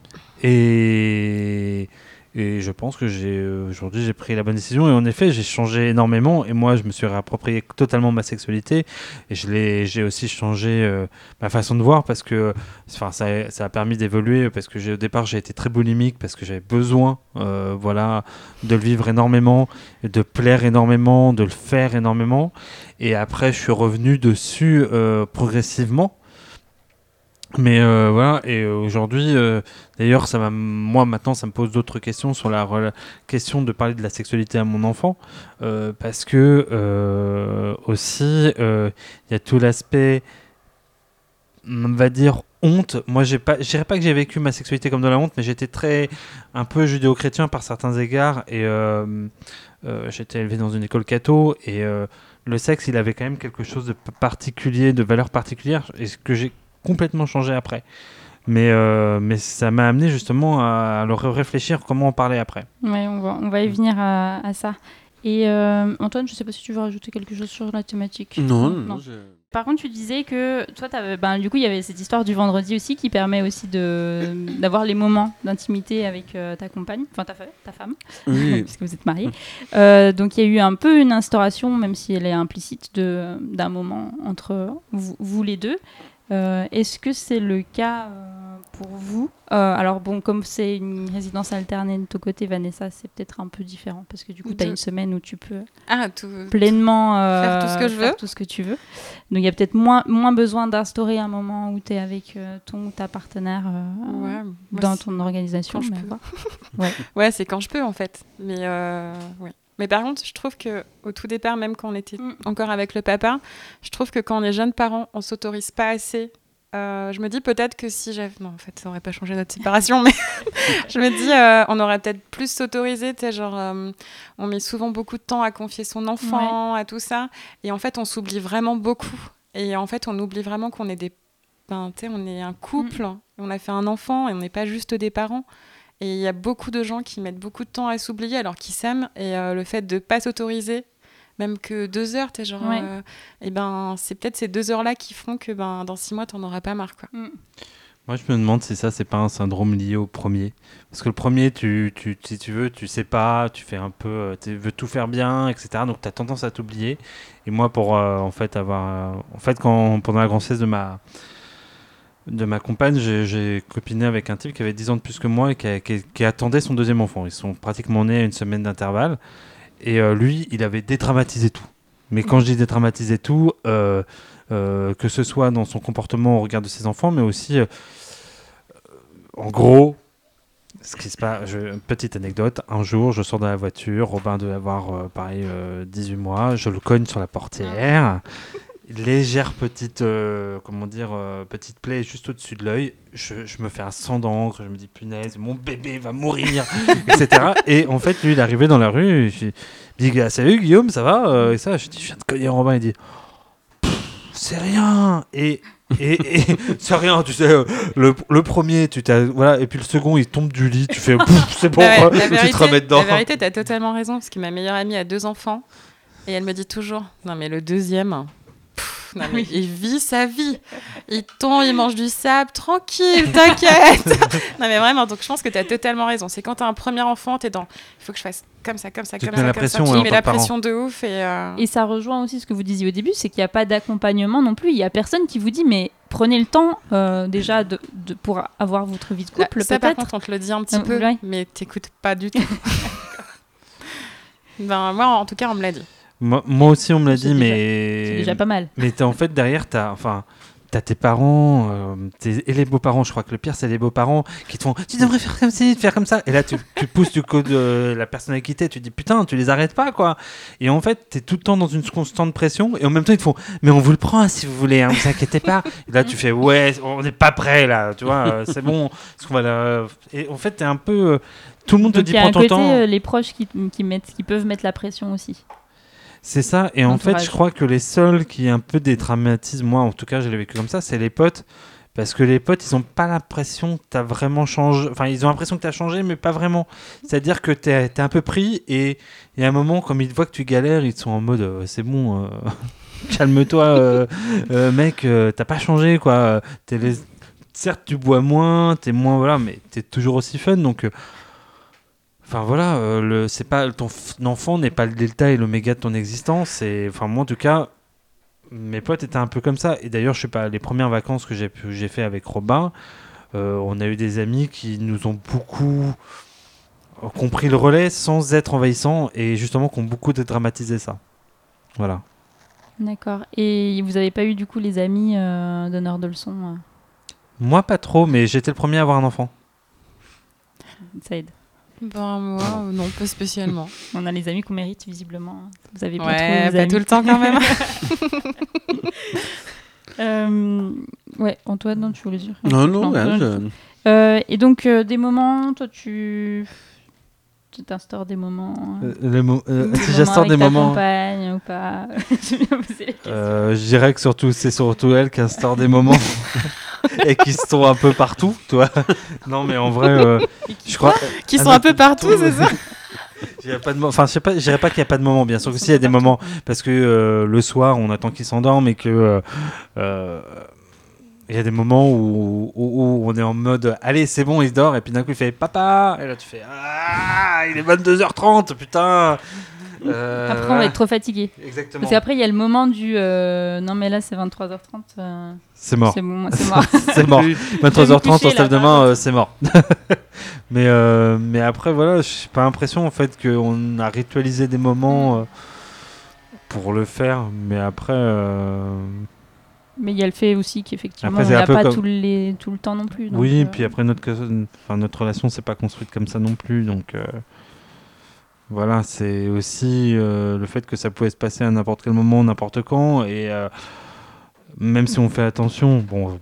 Et, et je pense que j'ai euh, aujourd'hui j'ai pris la bonne décision. Et en effet j'ai changé énormément. Et moi je me suis réapproprié totalement ma sexualité. Et je l'ai j'ai aussi changé euh, ma façon de voir parce que enfin ça, ça a permis d'évoluer parce que au départ j'ai été très boulimique parce que j'avais besoin euh, voilà de le vivre énormément de plaire énormément de le faire énormément. Et après je suis revenu dessus progressivement mais euh, voilà, et euh, aujourd'hui, euh, d'ailleurs, ça m'a, moi maintenant, ça me pose d'autres questions sur la question de parler de la sexualité à mon enfant, parce que aussi, il y a tout l'aspect, on va dire honte. Moi, j'ai pas, je dirais pas que j'ai vécu ma sexualité comme de la honte, mais j'étais très, un peu judéo-chrétien par certains égards, et j'étais élevé dans une école catho, et le sexe, il avait quand même quelque chose de particulier, de valeur particulière, et ce que j'ai complètement changé après. Mais, euh, mais ça m'a amené justement à, à le réfléchir comment en parler après. Ouais, on va, on va y venir à, à ça. Et euh, Antoine, je sais pas si tu veux rajouter quelque chose sur la thématique. Non, non, non, je- Par contre, tu disais que toi, ben, du coup, il y avait cette histoire du vendredi aussi qui permet aussi de d'avoir les moments d'intimité avec euh, ta compagne, enfin ta, ta femme, Oui. puisque vous êtes mariés. Euh, donc, il y a eu un peu une instauration, même si elle est implicite, de d'un moment entre vous, vous les deux. Euh, Est-ce que c'est le cas euh, pour vous Euh, Alors bon, comme c'est une résidence alternée de ton côté, Vanessa, c'est peut-être un peu différent parce que du coup, tu as une semaine où tu peux Ah, tout... pleinement Faire tout ce que je faire veux. tout ce que tu veux. Donc il y a peut-être moins, moins besoin d'instaurer un moment où tu es avec ton ou ta partenaire Ouais, dans ton organisation. quand je peux. voilà. Ouais, c'est quand je peux en fait. Mais ouais. Mais par contre, je trouve que au tout départ, même quand on était Mm. encore avec le papa, je trouve que quand on est jeunes parents, on s'autorise pas assez euh, je me dis peut-être que si j'avais. Non, en fait, ça aurait pas changé notre séparation, mais je me dis, euh, on aurait peut-être plus s'autoriser. Tu sais, genre, euh, on met souvent beaucoup de temps à confier son enfant, à tout ça. Et en fait, on s'oublie vraiment beaucoup. Et en fait, on oublie vraiment qu'on est des. Ben, tu sais, on est un couple, Mm. on a fait un enfant et on n'est pas juste des parents. Et il y a beaucoup de gens qui mettent beaucoup de temps à s'oublier alors qu'ils s'aiment. Et euh, le fait de pas s'autoriser, même que deux heures, tu sais, genre. Ouais. euh, et ben, c'est peut-être ces deux heures-là qui font que ben, dans six mois, t'en auras pas marre, quoi. Moi, je me demande si ça, c'est pas un syndrome lié au premier. Parce que le premier, tu, tu, si tu veux, tu sais pas, tu fais un peu, euh, tu veux tout faire bien, etc. Donc, tu as tendance à t'oublier. Et moi, pour euh, en fait avoir, euh, en fait, quand pendant la grossesse de ma de ma compagne, j'ai- copiné avec un type qui avait 10 ans de plus que moi et qui, attendait son deuxième enfant. Ils sont pratiquement nés à une semaine d'intervalle. Et euh, lui, il avait dédramatisé tout. Mais quand je dis dédramatisé tout, euh, euh, que ce soit dans son comportement au regard de ses enfants, mais aussi, en gros, ce qui se passe, petite anecdote, un jour, je sors de la voiture, Robin devait avoir, pareil, euh, 18 mois, je le cogne sur la portière, légère petite, euh, comment dire, euh, petite plaie juste au-dessus de l'œil, je, je me fais un sang d'encre, je me dis, punaise, mon bébé va mourir, etc. Et en fait, lui, il est arrivé dans la rue, je dis, salut Guillaume, ça va Euh, Et ça, je dis, je viens de cogner Robin, il dit, c'est rien. Et et, et c'est rien tu sais le, le premier tu t'as voilà et puis le second il tombe du lit tu fais c'est bon Ouais, quoi, la tu vérité, te remets dedans. La vérité, t'as totalement raison, parce que ma meilleure amie a deux enfants, et elle me dit toujours, non mais le deuxième, non, mais il vit sa vie, il tombe, il mange du sable, tranquille, t'inquiète. non mais vraiment, donc je pense que t'as totalement raison. C'est quand t'as un premier enfant, t'es dans, il faut que je fasse comme ça, comme ça, Tu comme ça, comme pression, ça. Tu en mets la pression de ouf et. euh, Et ça rejoint aussi ce que vous disiez au début, c'est qu'il n'y a pas d'accompagnement non plus. Il n'y a personne qui vous dit, mais prenez le temps euh, déjà de, de- pour avoir votre vie de Là, couple, ça par peut-être. contre on te le dit un petit Euh, peu, ouais. mais t'écoutes pas du tout. ben moi en tout cas on me l'a dit. Moi, moi aussi on me l'a dit déjà- mais C'est déjà pas mal. mais en fait derrière t'as enfin T'as tes parents, euh, tes- et les beaux-parents, je crois que le pire, c'est les beaux-parents qui te font Tu devrais faire comme ci, faire comme ça. Et là, tu, tu pousses du code de la t'es, tu dis Putain, tu les arrêtes pas, quoi. Et en fait, t'es tout le temps dans une constante pression, et en même temps, ils te font Mais on vous le prend hein, si vous voulez, hein, vous inquiétez pas. Et là, tu fais Ouais, on n'est pas prêt, là, tu vois, euh, c'est bon. Parce qu'on va Et en fait, t'es un peu. euh, tout le monde te dit il y a Prends ton côté, temps. les proches qui, qui, mettent, qui peuvent mettre la pression aussi. C'est ça, et en fait, je crois que les seuls qui un peu dédramatisent, moi en tout cas, je l'ai vécu comme ça, c'est les potes. Parce que les potes, ils ont pas l'impression que tu as vraiment changé. Enfin, ils ont l'impression que tu as changé, mais pas vraiment. C'est-à-dire que tu es, un peu pris, et il y a un moment, comme ils te voient que tu galères, ils sont en mode euh, c'est bon, euh, calme-toi, euh, euh, mec, t'as pas changé, quoi. Les- Certes, tu bois moins, t'es moins, voilà, mais t'es toujours aussi fun, donc. Enfin voilà, euh, le, c'est pas ton enfant n'est pas le delta et l'oméga de ton existence. Et enfin moi en tout cas, mes potes étaient un peu comme ça. Et d'ailleurs, je sais pas, les premières vacances que j'ai j'ai fait avec Robin, euh, on a eu des amis qui nous ont beaucoup compris le relais sans être envahissants et justement qui ont beaucoup dédramatisé ça. Voilà. D'accord. Et vous n'avez pas eu du coup les amis euh, donneurs de leçons euh, Moi pas trop, mais j'étais le premier à avoir un enfant. Ça aide. Ben moi euh, non pas spécialement. On a les amis qu'on mérite visiblement. Vous avez pas Ouais, trouvé vos pas amis. tout le temps quand même. Euh, ouais, Antoine, non, tu voulais dire Non, non, ouais, non, je- Euh, et donc, euh, des moments, toi, tu tu t'instaures des moments. le mo- euh, j'instaure des ta moments. compagne ou pas? Bien. Euh, je dirais que surtout, c'est surtout elle qui instaure des moments et qui se sont un peu partout, toi. Non, mais en vrai, euh, je crois. Qui sont un peu partout, c'est ça pas de Enfin, je je dirais pas qu'il n'y a pas de moment. Bien sûr que s'il y a des moments, parce que euh, le soir, on attend qu'il s'endorme et que euh, euh, il y a des moments où, où- où on est en mode, allez, c'est bon, il dort, et puis d'un coup, il fait papa, et là, tu fais, ah, il est 22h30, putain. Euh, Après, on va être trop fatigué. Exactement. Parce qu'après, il y a le moment du euh, non, mais là, c'est 23h30. euh, C'est mort. C'est bon, c'est mort. c'est mort. Je vais me 23h30, on se lève demain, euh, c'est mort. mais, euh, mais après, voilà, j'ai pas l'impression en fait qu'on a ritualisé des moments euh, pour le faire. Mais après, euh, Mais il y a le fait aussi qu'effectivement, on n'a pas comme- tout, les, tout le temps non plus. donc, oui, euh, puis après, notre, enfin, notre relation, c'est pas construite comme ça non plus. Donc euh, voilà, c'est aussi euh, le fait que ça pouvait se passer à n'importe quel moment, n'importe quand. Et euh, même si on fait attention, bon,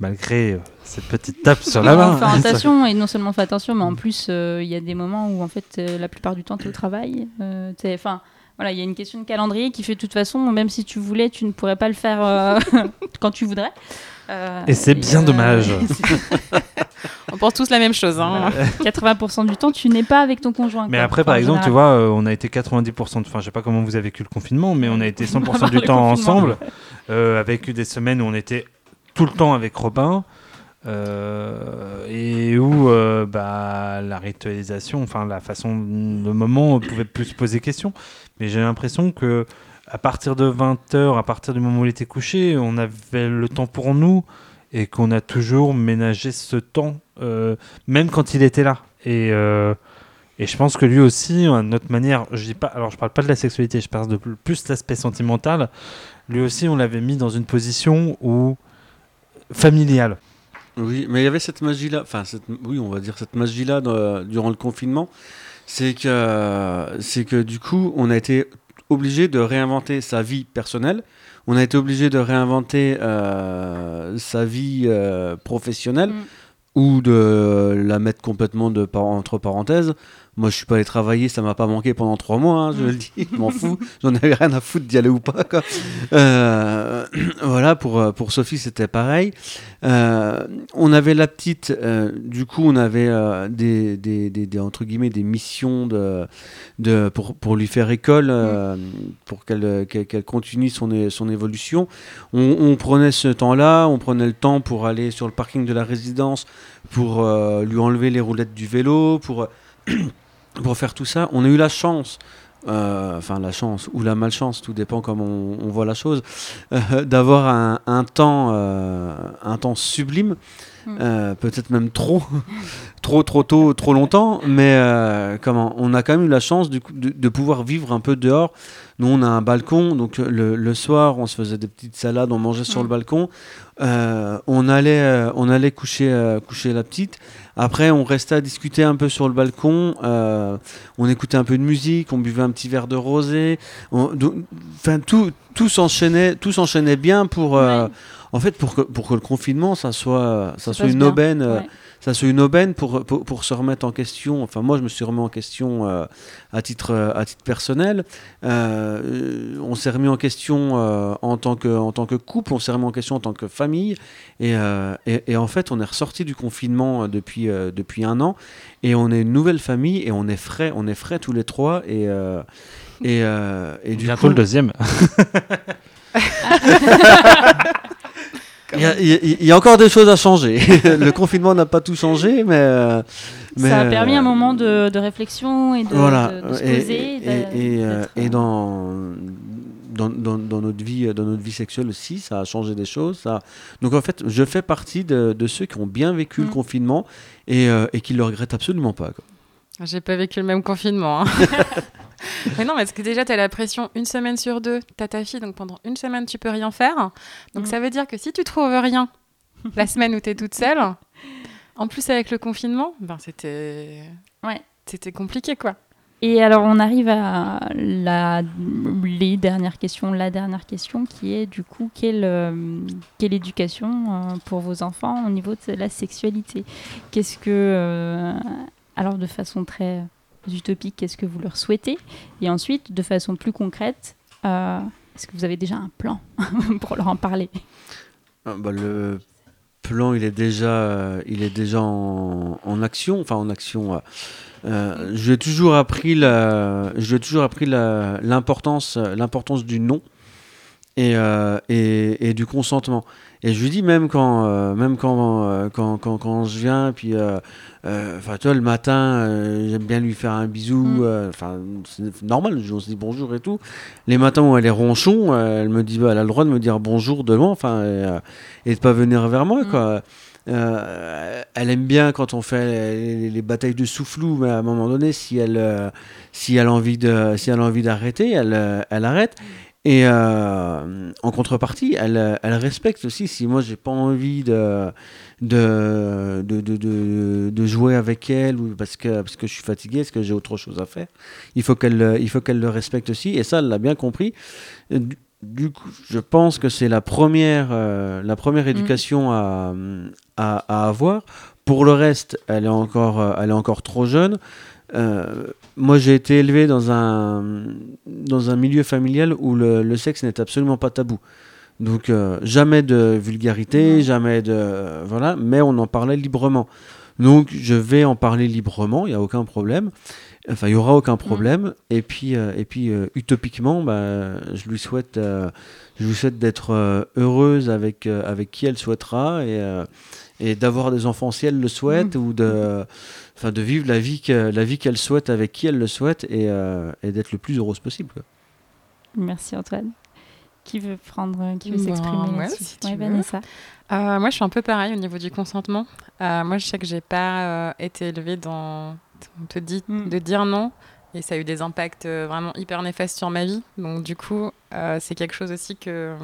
malgré euh, cette petite tape sur la main. On fait attention, et non seulement on fait attention, mais en plus, euh, il y a des moments où, en fait, la plupart du temps, tu es au travail. Enfin, voilà, il y a une question de calendrier qui fait de toute façon, même si tu voulais, tu ne pourrais pas le faire quand tu voudrais. Euh, Et c'est bien dommage. On pense tous la même chose. Hein. 80% du temps, tu n'es pas avec ton conjoint. Mais quoi. après, par exemple, tu vois, euh, on a été 90%, de... enfin, je sais pas comment vous avez vécu le confinement, mais on a été 100% part du temps ensemble, euh, avec des semaines où on était tout le temps avec Robin, euh, et où euh, bah, la ritualisation, enfin, la façon, le moment, on pouvait plus se poser question. Mais j'ai l'impression que à partir de 20h, à partir du moment où il était couché, on avait le temps pour nous et qu'on a toujours ménagé ce temps, euh, même quand il était là. Et, euh, et je pense que lui aussi, à notre manière, je pas, alors je parle pas de la sexualité, je parle de pl- plus l'aspect sentimental. Lui aussi, on l'avait mis dans une position où familiale. Oui, mais il y avait cette magie-là, enfin, oui, on va dire cette magie-là dans- durant le confinement, c'est que, c'est que du coup, on a été obligé de réinventer sa vie personnelle, on a été obligé de réinventer euh, sa vie euh, professionnelle Mm. ou de la mettre complètement de par- entre parenthèses. Moi, je suis pas allé travailler, ça m'a pas manqué pendant trois mois, hein, je Mm. le dis, je m'en fous, j'en avais rien à foutre d'y aller ou pas. Quoi. Euh, voilà, pour, euh, pour Sophie, c'était pareil. Euh, on avait la petite, euh, du coup, on avait des, des, des- des- entre guillemets, des missions de, de, pour, pour lui faire école, euh, pour qu'elle qu'elle continue son, son évolution. On, on prenait ce temps-là, on prenait le temps pour aller sur le parking de la résidence, pour lui enlever les roulettes du vélo, pour, pour faire tout ça. On a eu la chance. euh, Enfin, la chance ou la malchance, tout dépend comment on, voit la chose, d'avoir un, un temps, euh, un temps sublime. Euh, peut-être même trop, trop, trop tôt, trop longtemps, mais euh, comment On a quand même eu la chance du coup, de, de pouvoir vivre un peu dehors. Nous, on a un balcon, donc le, le soir, on se faisait des petites salades, on mangeait sur Mm. le balcon. Euh, on allait, on allait coucher, coucher la petite. Après, on restait à discuter un peu sur le balcon. on écoutait un peu de musique, on buvait un petit verre de rosé. Enfin, tout, tout s'enchaînait, tout s'enchaînait bien pour. Ouais. En fait, pour que, pour que le confinement, ça soit, ça soit une bien. aubaine, euh, Ouais. ça soit une aubaine pour, pour, pour se remettre en question. Enfin, moi, je me suis remis en question euh, à, titre, euh, à titre personnel. Euh, on s'est remis en question euh, en, tant que, en tant que couple, on s'est remis en question en tant que famille. Et, euh, et, et en fait, on est ressorti du confinement depuis, euh, depuis un an. Et on est une nouvelle famille et on est frais, on est frais tous les trois. Et, euh, et, euh, et du Bientôt coup, le deuxième. il y, a- y y encore des choses à changer. le confinement n'a pas tout changé, mais. euh, mais, Ça a permis euh, un moment de, de réflexion et de, voilà de- de se et, poser. et, et, euh, et dans, dans, dans, dans notre vie dans notre vie sexuelle aussi ça a changé des choses ça donc en fait je fais partie de, de ceux qui ont bien vécu le Mm. confinement et, euh, et qui le regrettent absolument pas. J'ai pas vécu le même confinement. hein. mais non, parce que déjà, tu as la pression une semaine sur deux. Tu as ta fille, donc pendant une semaine, tu peux rien faire. Donc Mm. ça veut dire que si tu trouves rien la semaine où tu es toute seule, en plus avec le confinement, ben c'était Ouais. c'était compliqué quoi. Et alors, on arrive à la, les dernières questions, la dernière question qui est du coup, quelle, euh, quelle éducation euh, pour vos enfants au niveau de la sexualité? Qu'est-ce que, euh, alors de façon très utopique, qu'est-ce que vous leur souhaitez Et ensuite, de façon plus concrète, euh, est-ce que vous avez déjà un plan pour leur en parler? Ah, bah, le plan il est déjà euh, il est déjà en, action enfin en action euh, euh, je lui ai toujours appris la toujours appris l'importance l'importance du non et, et du consentement et je lui dis même quand euh, même quand, euh, quand, quand quand je viens puis euh, enfin tu vois le matin j'aime bien lui faire un bisou Mm. enfin c'est normal on se dit bonjour et tout les matins où elle est ronchon elle me dit bah, elle a le droit de me dire bonjour de loin enfin et, et de pas venir vers moi Mm. quoi Euh, elle aime bien quand on fait les, les batailles de soufflou mais à un moment donné si elle euh, si elle a envie de si elle a envie d'arrêter elle euh, elle arrête et euh, en contrepartie elle euh, elle respecte aussi si moi j'ai pas envie de de, de, de, jouer avec elle ou parce que parce que je suis fatigué parce que j'ai autre chose à faire il faut qu'elle il faut qu'elle le respecte aussi et ça elle l'a bien compris Euh, du- du coup, je pense que c'est la première, euh, la première éducation à, à, à avoir. Pour le reste, elle est encore, elle est encore trop jeune. Euh, moi, j'ai été élevé dans un, dans un milieu familial où le, le sexe n'est absolument pas tabou. Donc, euh, jamais de vulgarité, jamais de. voilà, mais on en parlait librement. Donc, je vais en parler librement, il n'y a aucun problème. Enfin, il n'y aura aucun problème. Et puis, euh, et puis euh, utopiquement, bah, je lui souhaite, euh, je lui souhaite d'être euh, heureuse avec, euh, avec qui elle souhaitera et, euh, et d'avoir des enfants si elle le souhaite ou de, enfin, de vivre la vie que- la vie qu'elle souhaite avec qui elle le souhaite et, euh, et d'être le plus heureuse possible. quoi. Merci Antoine. Qui veut prendre, qui veut Bah, s'exprimer ouais, si tu Ouais, veux. Vanessa. Euh, moi, je suis un peu pareil au niveau du consentement. Euh, moi, je sais que j'ai pas euh, été élevée dans. On te dit Mm. de dire non. Et ça a eu des impacts euh, vraiment hyper néfastes sur ma vie. Donc, du coup, euh, c'est quelque chose aussi que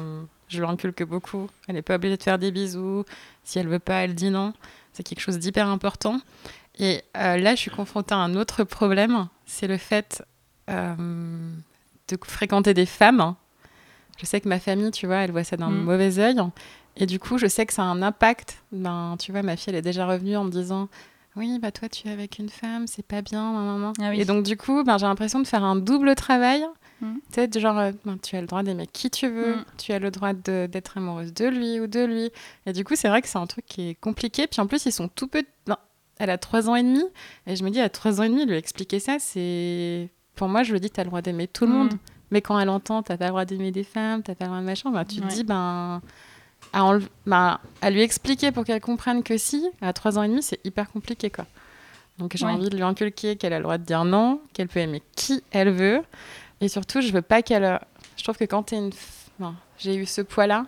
je lui inculque beaucoup. Elle n'est pas obligée de faire des bisous. Si elle veut pas, elle dit non. C'est quelque chose d'hyper important. Et euh, là, je suis confrontée à un autre problème. C'est le fait euh, de fréquenter des femmes. Je sais que ma famille, tu vois, elle voit ça d'un Mm. mauvais œil. Et du coup, je sais que ça a un impact. Ben, tu vois, ma fille, elle est déjà revenue en me disant Oui, bah toi, tu es avec une femme, c'est pas bien. nan, nan, nan. Ah oui. Et donc, du coup, ben, j'ai l'impression de faire un double travail. Mm. Tu sais, genre, euh, ben, tu as le droit d'aimer qui tu veux, Mm. tu as le droit d'être amoureuse de lui ou de lui. Et du coup, c'est vrai que c'est un truc qui est compliqué. Puis en plus, ils sont tout petits. Elle a 3 ans et demi. Et je me dis, à 3 ans et demi, lui expliquer ça, c'est. Pour moi, je lui dis, tu as le droit d'aimer tout le Mm. monde. Mais quand elle entend, t'as pas le droit d'aimer des femmes, t'as pas le droit de machin, ben, tu Ouais. te dis, ben. À, enle- ben, à lui expliquer pour qu'elle comprenne que si, à 3 ans et demi, c'est hyper compliqué, quoi. Donc j'ai Ouais. envie de lui inculquer qu'elle a le droit de dire non, qu'elle peut aimer qui elle veut. Et surtout, je veux pas qu'elle. Je trouve que quand t'es une. j'ai eu ce poids-là,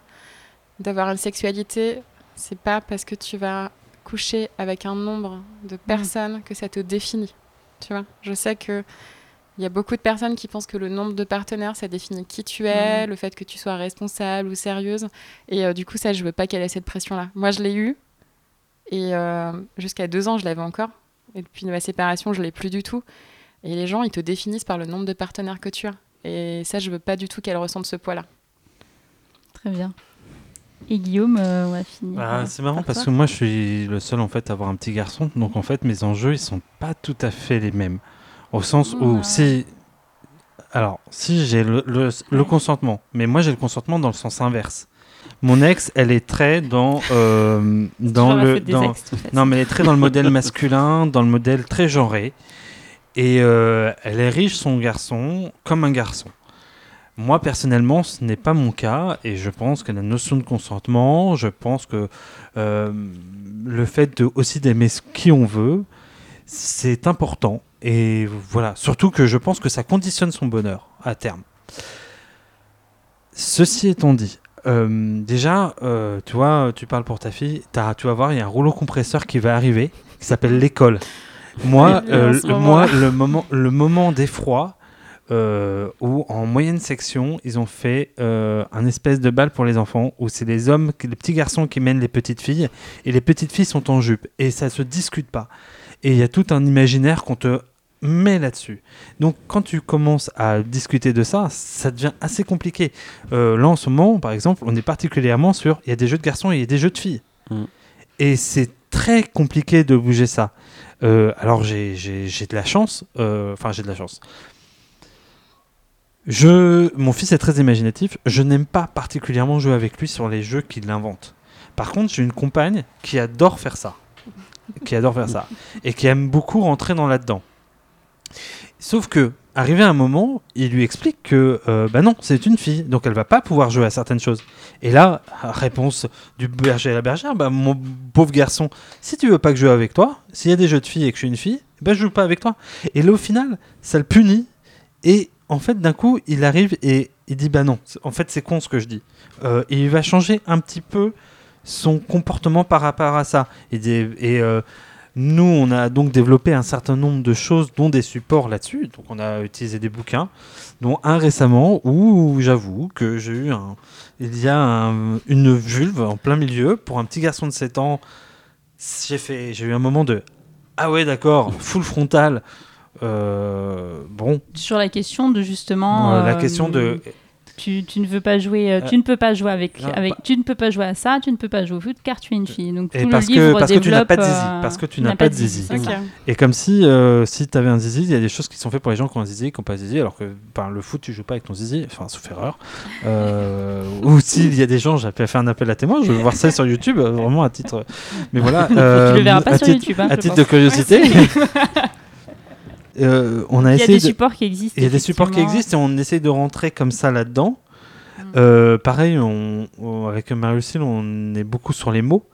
d'avoir une sexualité, c'est pas parce que tu vas coucher avec un nombre de personnes que ça te définit. Tu vois Je sais que. Il y a beaucoup de personnes qui pensent que le nombre de partenaires, ça définit qui tu es, le fait que tu sois responsable ou sérieuse. Et euh, du coup, ça, je veux pas qu'elle ait cette pression-là. Moi, je l'ai eu. Et euh, jusqu'à deux ans, je l'avais encore. Et depuis ma séparation, je l'ai plus du tout. Et les gens, ils te définissent par le nombre de partenaires que tu as. Et ça, je veux pas du tout qu'elle ressente ce poids-là. Très bien. Et Guillaume, euh, on va finir. Bah, euh, c'est marrant par parce toi. que moi je suis le seul en fait à avoir un petit garçon, donc en fait mes enjeux ils sont pas tout à fait les mêmes. Au sens où Ah. si. Alors, si j'ai le, le- le consentement, mais moi j'ai le consentement dans le sens inverse. Mon ex, elle est très dans. euh, dans le. dans- ex, non, mais elle est très dans le modèle masculin, dans le modèle très genré. Et euh, elle érige son garçon comme un garçon. Moi, personnellement, ce n'est pas mon cas. Et je pense que la notion de consentement, je pense que euh, le fait de, aussi d'aimer ce qui on veut, c'est important. Et voilà, surtout que je pense que ça conditionne son bonheur à terme. Ceci étant dit, euh, déjà, euh, tu vois, tu parles pour ta fille, t'as- tu vas voir, il y a un rouleau compresseur qui va arriver, qui s'appelle l'école. Moi, euh, le- moi, le moment, le moment d'effroi, euh, où en moyenne section, ils ont fait euh, un espèce de bal pour les enfants, où c'est les hommes, les petits garçons qui mènent les petites filles, et les petites filles sont en jupe, et ça se discute pas. Et il y a tout un imaginaire qu'on te met là-dessus. Donc quand tu commences à discuter de ça, ça devient assez compliqué. Euh, là en ce moment, par exemple, on est particulièrement sur, il y a des jeux de garçons et il y a des jeux de filles. Mm. Et c'est très compliqué de bouger ça. Euh, alors j'ai de la chance, euh, enfin j'ai de la chance. Je, mon fils est très imaginatif. Je n'aime pas particulièrement jouer avec lui sur les jeux qu'il invente. Par contre, j'ai une compagne qui adore faire ça, qui adore faire ça, et qui aime beaucoup rentrer dans là-dedans. Sauf que, arrivé à un moment, il lui explique que, euh, bah non, c'est une fille, donc elle va pas pouvoir jouer à certaines choses. Et là, réponse du berger à la bergère, bah mon pauvre garçon, si tu veux pas que je joue avec toi, s'il y a des jeux de filles et que je suis une fille, bah je joue pas avec toi. Et là, au final, ça le punit. Et en fait, d'un coup, il arrive et il dit bah non, en fait, c'est con ce que je dis. Euh, il va changer un petit peu son comportement par rapport à ça. Et, euh, nous, on a donc développé un certain nombre de choses, dont des supports là-dessus. Donc, on a utilisé des bouquins, dont un récemment où j'avoue que j'ai eu un. Il y a un- une vulve en plein milieu pour un petit garçon de 7 ans. J'ai eu un moment de ah ouais d'accord, full frontal. Euh, bon, Sur la question de justement. euh, la euh, question de tu, tu ne veux pas jouer, euh, tu ne peux pas jouer avec, non, avec bah- tu ne peux pas jouer à ça, tu ne peux pas jouer au foot car tu es une fille. Donc Et tout parce le que- livre parce que tu n'as pas de zizi, euh, parce que tu n'as pas de zizi. Et comme si, euh, si tu avais un zizi, il y a des choses qui sont faites pour les gens qui ont un zizi, qui n'ont pas de zizi, alors que ben, le foot, tu joues pas avec ton zizi, enfin, sauf erreur. Euh, ou s'il y a des gens, j'ai fait un appel à témoins, je veux voir ça sur YouTube, euh, vraiment à titre. Mais voilà. euh, tu le verras pas à sur titre- YouTube. hein, À titre pense. de curiosité. Euh, on a Il y a des de- supports qui existent. il y a des supports qui existent et on essaye de rentrer comme ça là-dedans. Mm. Euh, pareil, on, on- avec on est beaucoup sur les mots.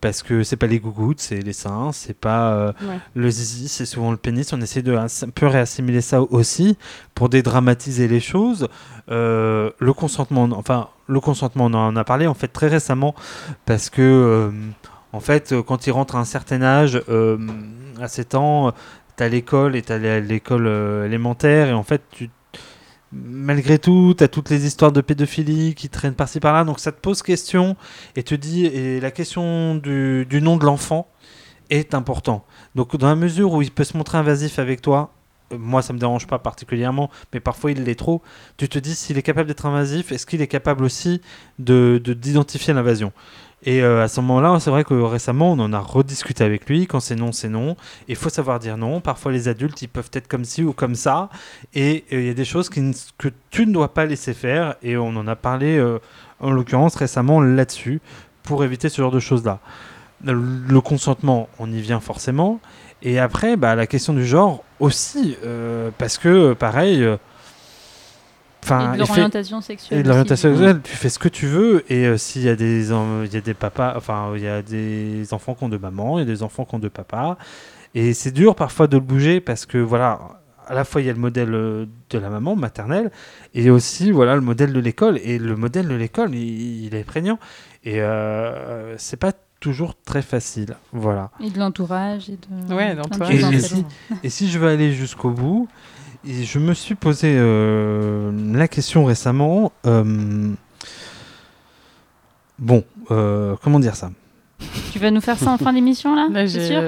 Parce que c'est pas les gougouttes, c'est les seins, c'est pas euh, Ouais. le zizi, c'est souvent le pénis. On essaie de un peu réassimiler ça aussi pour dédramatiser les choses. Euh, le consentement, enfin, le consentement, on en a parlé en fait très récemment parce que euh, en fait, quand il rentre à un certain âge, à 7 ans, t'as l'école et t'as l'é- l'école euh, élémentaire et en fait, malgré tout, t'as toutes les histoires de pédophilie qui traînent par-ci par-là, donc ça te pose question et te dit et la question du, du nom de l'enfant est important. Donc dans la mesure où il peut se montrer invasif avec toi, euh, moi ça me dérange pas particulièrement, mais parfois il l'est trop. Tu te dis s'il est capable d'être invasif, est-ce qu'il est capable aussi de- d'identifier l'invasion? Et euh, à ce moment-là, c'est vrai que récemment, on en a rediscuté avec lui. Quand c'est non, c'est non. Il faut savoir dire non. Parfois, les adultes, ils peuvent être comme ci ou comme ça. Et euh, il y a des choses que tu ne dois pas laisser faire. Et on en a parlé, euh, en l'occurrence, récemment là-dessus, pour éviter ce genre de choses-là. Le, consentement, on y vient forcément. Et après, bah, la question du genre aussi. parce que, pareil. Et de l'orientation sexuelle. et de l'orientation sexuelle, tu fais ce que tu veux. Et euh, s'il y a des, il y a des papas, enfin, il y a des enfants qui ont deux mamans, il y a des enfants qui ont deux papas. Et c'est dur parfois de le bouger parce que voilà, à la fois il y a le modèle euh, de la maman maternelle et aussi voilà le modèle de l'école. Et le modèle de l'école, il, il est prégnant. Et euh, c'est pas toujours très facile. Voilà. Et de l'entourage. Et de... Ouais, de Et- si- Et si je veux aller jusqu'au bout, et je me suis posé euh, la question récemment. euh, bon, euh, comment dire ça? Tu vas nous faire ça en fin d'émission là? C'est j'ai- sûr?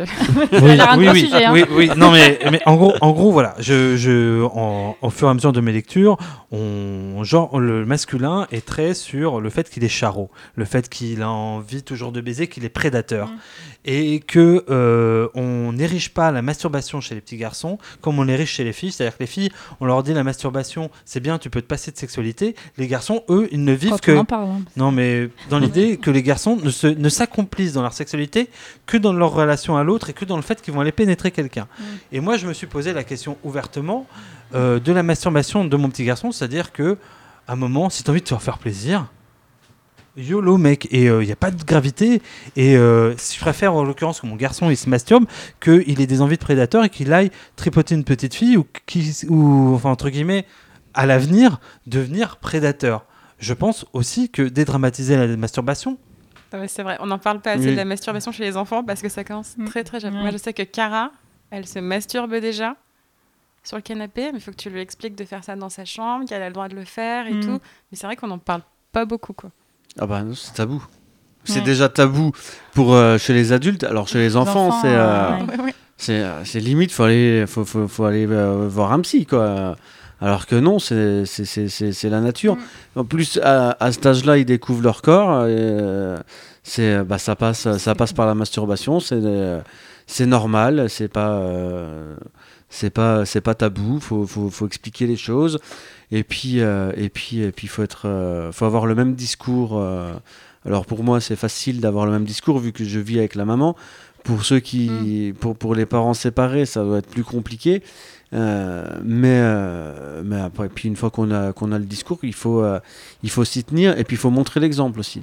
Oui, sujet, hein. oui, oui. Non, mais, mais en gros, en gros, voilà. Je, je, en, au fur et à mesure de mes lectures, on, genre, le masculin est très sur le fait qu'il est charreau, le fait qu'il a envie toujours de baiser, qu'il est prédateur, Mm. Et que euh, on n'érige pas la masturbation chez les petits garçons comme on l'érige chez les filles. C'est-à-dire que les filles, on leur dit la masturbation, c'est bien, tu peux te passer de sexualité. Les garçons, eux, ils ne vivent Quand que on en parle. hein. non, mais dans l'idée que les garçons ne, se, ne s'accomplissent dans leur sexualité que dans leur relation à l'autre et que dans le fait qu'ils vont aller pénétrer quelqu'un. Et moi, je me suis posé la question ouvertement euh, de la masturbation de mon petit garçon, c'est-à-dire que à un moment, si tu as envie de te faire plaisir, YOLO mec, et il n'y a pas de gravité, et euh, je préfère en l'occurrence que mon garçon il se masturbe, qu'il ait des envies de prédateur et qu'il aille tripoter une petite fille ou, qu'il- ou enfin entre guillemets, à l'avenir, devenir prédateur. Je pense aussi que dédramatiser la masturbation, ouais, c'est vrai, on n'en parle pas assez Oui. de la masturbation chez les enfants parce que ça commence Mm. très très jeune. Ouais. Moi je sais que Cara, elle se masturbe déjà sur le canapé, mais il faut que tu lui expliques de faire ça dans sa chambre, qu'elle a le droit de le faire et Mm. tout. Mais c'est vrai qu'on n'en parle pas beaucoup quoi. Ah bah non, c'est tabou. C'est Ouais. déjà tabou pour euh, chez les adultes. Alors chez les enfants, enfants, c'est euh, ouais. C'est euh, c'est limite faut aller faut, faut, faut aller euh, voir un psy quoi. Alors que non, c'est c'est- c'est c'est- c'est la nature. En plus à, à cet âge-là, ils découvrent leur corps. et, euh, c'est bah ça passe ça passe par la masturbation. C'est c'est normal. C'est pas euh, c'est pas c'est pas tabou. Faut, faut faut expliquer les choses. Et puis euh, et puis et puis faut être euh, faut avoir le même discours. euh, alors pour moi, c'est facile d'avoir le même discours vu que je vis avec la maman. Pour ceux qui, pour, pour les parents séparés, ça doit être plus compliqué. Euh, mais, euh, mais après, puis une fois qu'on a, qu'on a le discours, il faut, euh, il faut s'y tenir et puis il faut montrer l'exemple aussi.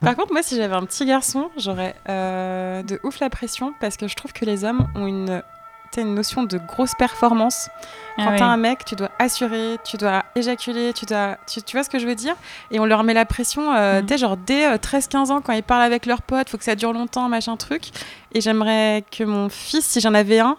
Par contre, moi, si j'avais un petit garçon, j'aurais de ouf la pression parce que je trouve que les hommes ont une, tu sais, une notion de grosse performance. Quand Ah ouais. t'as un mec, tu dois assurer, tu dois éjaculer, tu dois. Tu, tu vois ce que je veux dire? Et on leur met la pression, euh, tu sais, genre dès euh, 13-15 ans, quand ils parlent avec leurs potes, faut que ça dure longtemps, machin truc. Et j'aimerais que mon fils, si j'en avais un,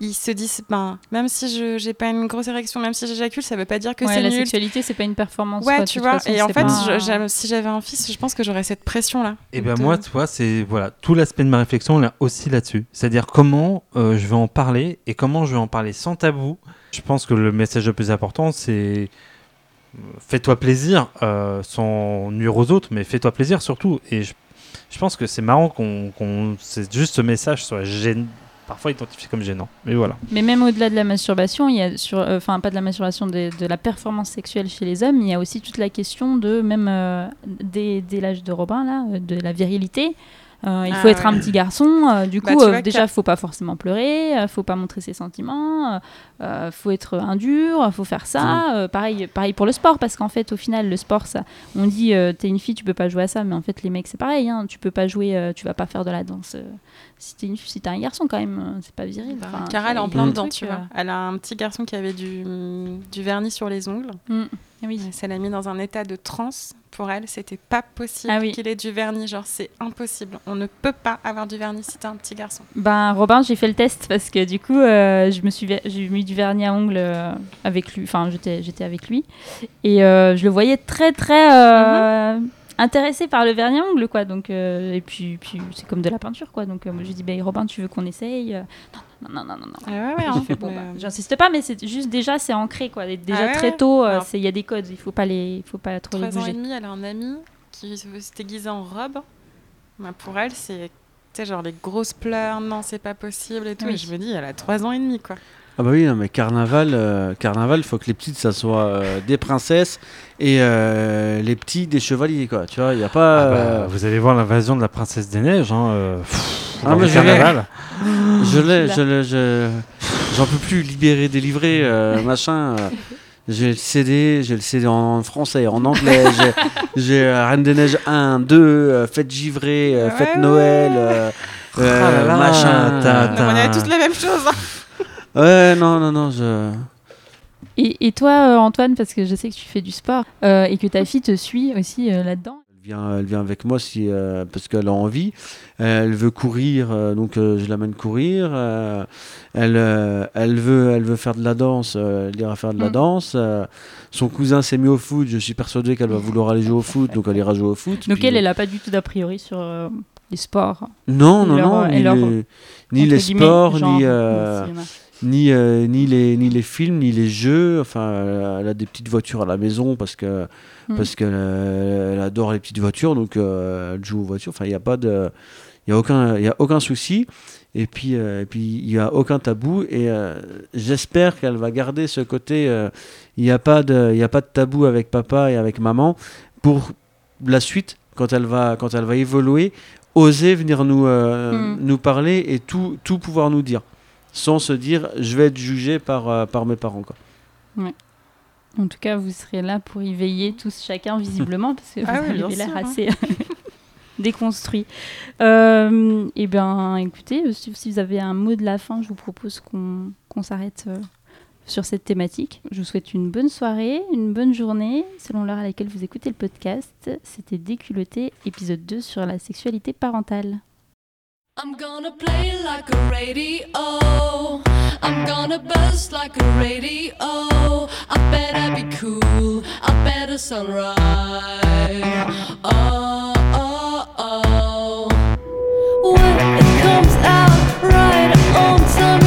il se dise ben, même si je j'ai pas une grosse érection, même si j'éjacule, ça veut pas dire que Ouais, c'est la nul. sexualité, c'est pas une performance. Ouais, quoi, tu vois. façon, et en fait, pas- je- j'aime- si j'avais un fils, je pense que j'aurais cette pression-là. Et ben De- moi, tu vois, c'est voilà tout l'aspect de ma réflexion là aussi là-dessus. C'est-à-dire comment euh, je vais en parler et comment je vais en parler sans tabou. Je pense que le message le plus important, c'est fais-toi plaisir euh, sans nuire aux autres, mais fais-toi plaisir surtout. Et je, je pense que c'est marrant qu'on, qu'on- c'est juste ce message soit gêne, parfois identifié comme gênant. Mais voilà. Mais même au-delà de la masturbation, il y a sur, euh, enfin pas de la masturbation, de, la performance sexuelle chez les hommes, il y a aussi toute la question de même euh, dès l'âge de Robin là, euh, de la virilité. Euh, il faut Ah être ouais. un petit garçon. euh, du Bah, coup, euh, déjà, Car- faut pas forcément pleurer, faut pas montrer ses sentiments, faut être un dur, faut faire ça. Euh, pareil, pareil pour le sport, parce qu'en fait, au final, le sport, ça, on dit, t'es une fille, tu peux pas jouer à ça, mais en fait, les mecs, c'est pareil. Hein, tu peux pas jouer, tu vas pas faire de la danse. si t'es une, si un garçon, quand même, c'est pas viril. Bah, Enfin, Cara, elle est en plein dedans, tu vois. Elle a un petit garçon qui avait du, du vernis sur les ongles. Mm. Oui. Ça l'a mis dans un état de transe. Pour elle, c'était pas possible Ah oui. qu'il ait du vernis. Genre, c'est impossible. On ne peut pas avoir du vernis si t'es un petit garçon. Ben Robin, j'ai fait le test parce que du coup, euh, je me suis, j'ai mis du vernis à ongles euh, avec lui. Enfin, j'étais, j'étais avec lui et euh, je le voyais très très euh, intéressé par le vernis à ongles quoi. Donc et puis puis c'est comme de la peinture quoi. Donc moi, je lui dis, ben Robin, tu veux qu'on essaye? Non non non non non. Ah ouais, ouais, hein. bon, bah, euh, j'insiste pas, mais c'est juste déjà c'est ancré quoi. Déjà Ah ouais, très tôt, euh, il y a des codes. Il faut pas les, faut pas trop les Trois ans et bouger. demi, elle a un ami qui veut se déguiser en robe. Bah, pour elle, c'est genre les grosses pleurs, non, c'est pas possible et tout. Oui. Et je me dis, elle a trois ans et demi, quoi. Ah bah oui, non, mais carnaval, euh, carnaval, faut que les petites, ça soit euh, des princesses et euh, les petits des chevaliers, quoi. Tu vois, il y a pas. Ah bah, euh, vous allez voir l'invasion de la princesse des neiges. Hein, euh, pff, Ah, je l'ai. carnaval. je l'ai, je l'ai, je- j'en peux plus libérer, délivrer, euh, machin. J'ai le CD, j'ai le CD en français, en anglais, j'ai- Reine des Neiges 1, 2, euh, Fête givrée, Ouais, Fête ouais. Noël, euh, Ah là là, machin. mais on avait tous la même chose. Ouais, non, non, non, je. Et, et toi, euh, Antoine, parce que je sais que tu fais du sport euh, et que ta fille te suit aussi euh, là-dedans. Elle vient, elle vient avec moi si, parce qu'elle a envie. Elle veut courir, donc je l'amène courir. elle, elle, veut, elle veut faire de la danse, elle ira faire de la Mm. danse. son cousin s'est mis au foot, je suis persuadé qu'elle va vouloir aller jouer au foot, donc elle ira jouer au foot. Donc Puis- elle, elle a pas du tout d'a priori sur les sports. Non, non, leur- non, ni, leur- les, ni sports, genre, ni. Ni, euh, ni, les, ni les films, ni les jeux. Enfin, elle, a des petites voitures à la maison parce que Mm. parce qu'elle elle adore les petites voitures, donc euh, elle joue aux voitures. Enfin, il n'y a pas de, il y a aucun, il y a aucun souci. Et puis, euh, et puis il n'y a aucun tabou. Et j'espère qu'elle va garder ce côté. Il n'y a pas de, il y a pas de tabou avec papa et avec maman pour la suite quand elle va, quand elle va évoluer, oser venir nous, euh, Mm. nous parler et tout, tout pouvoir nous dire, sans se dire je vais être jugé par, euh, par mes parents. Quoi. En tout cas, vous serez là pour y veiller tous chacun visiblement parce que Ah vous oui, avez l'air hein. assez déconstruit. Euh, et bien, écoutez, si, si vous avez un mot de la fin, je vous propose qu'on qu'on s'arrête euh, sur cette thématique. Je vous souhaite une bonne soirée, une bonne journée, selon l'heure à laquelle vous écoutez le podcast. C'était Déculotté, épisode 2 sur la sexualité parentale. I'm gonna play like a radio. I'm gonna buzz like a radio. I better be cool. I better sunrise. Oh, oh, oh. When it comes out right on time.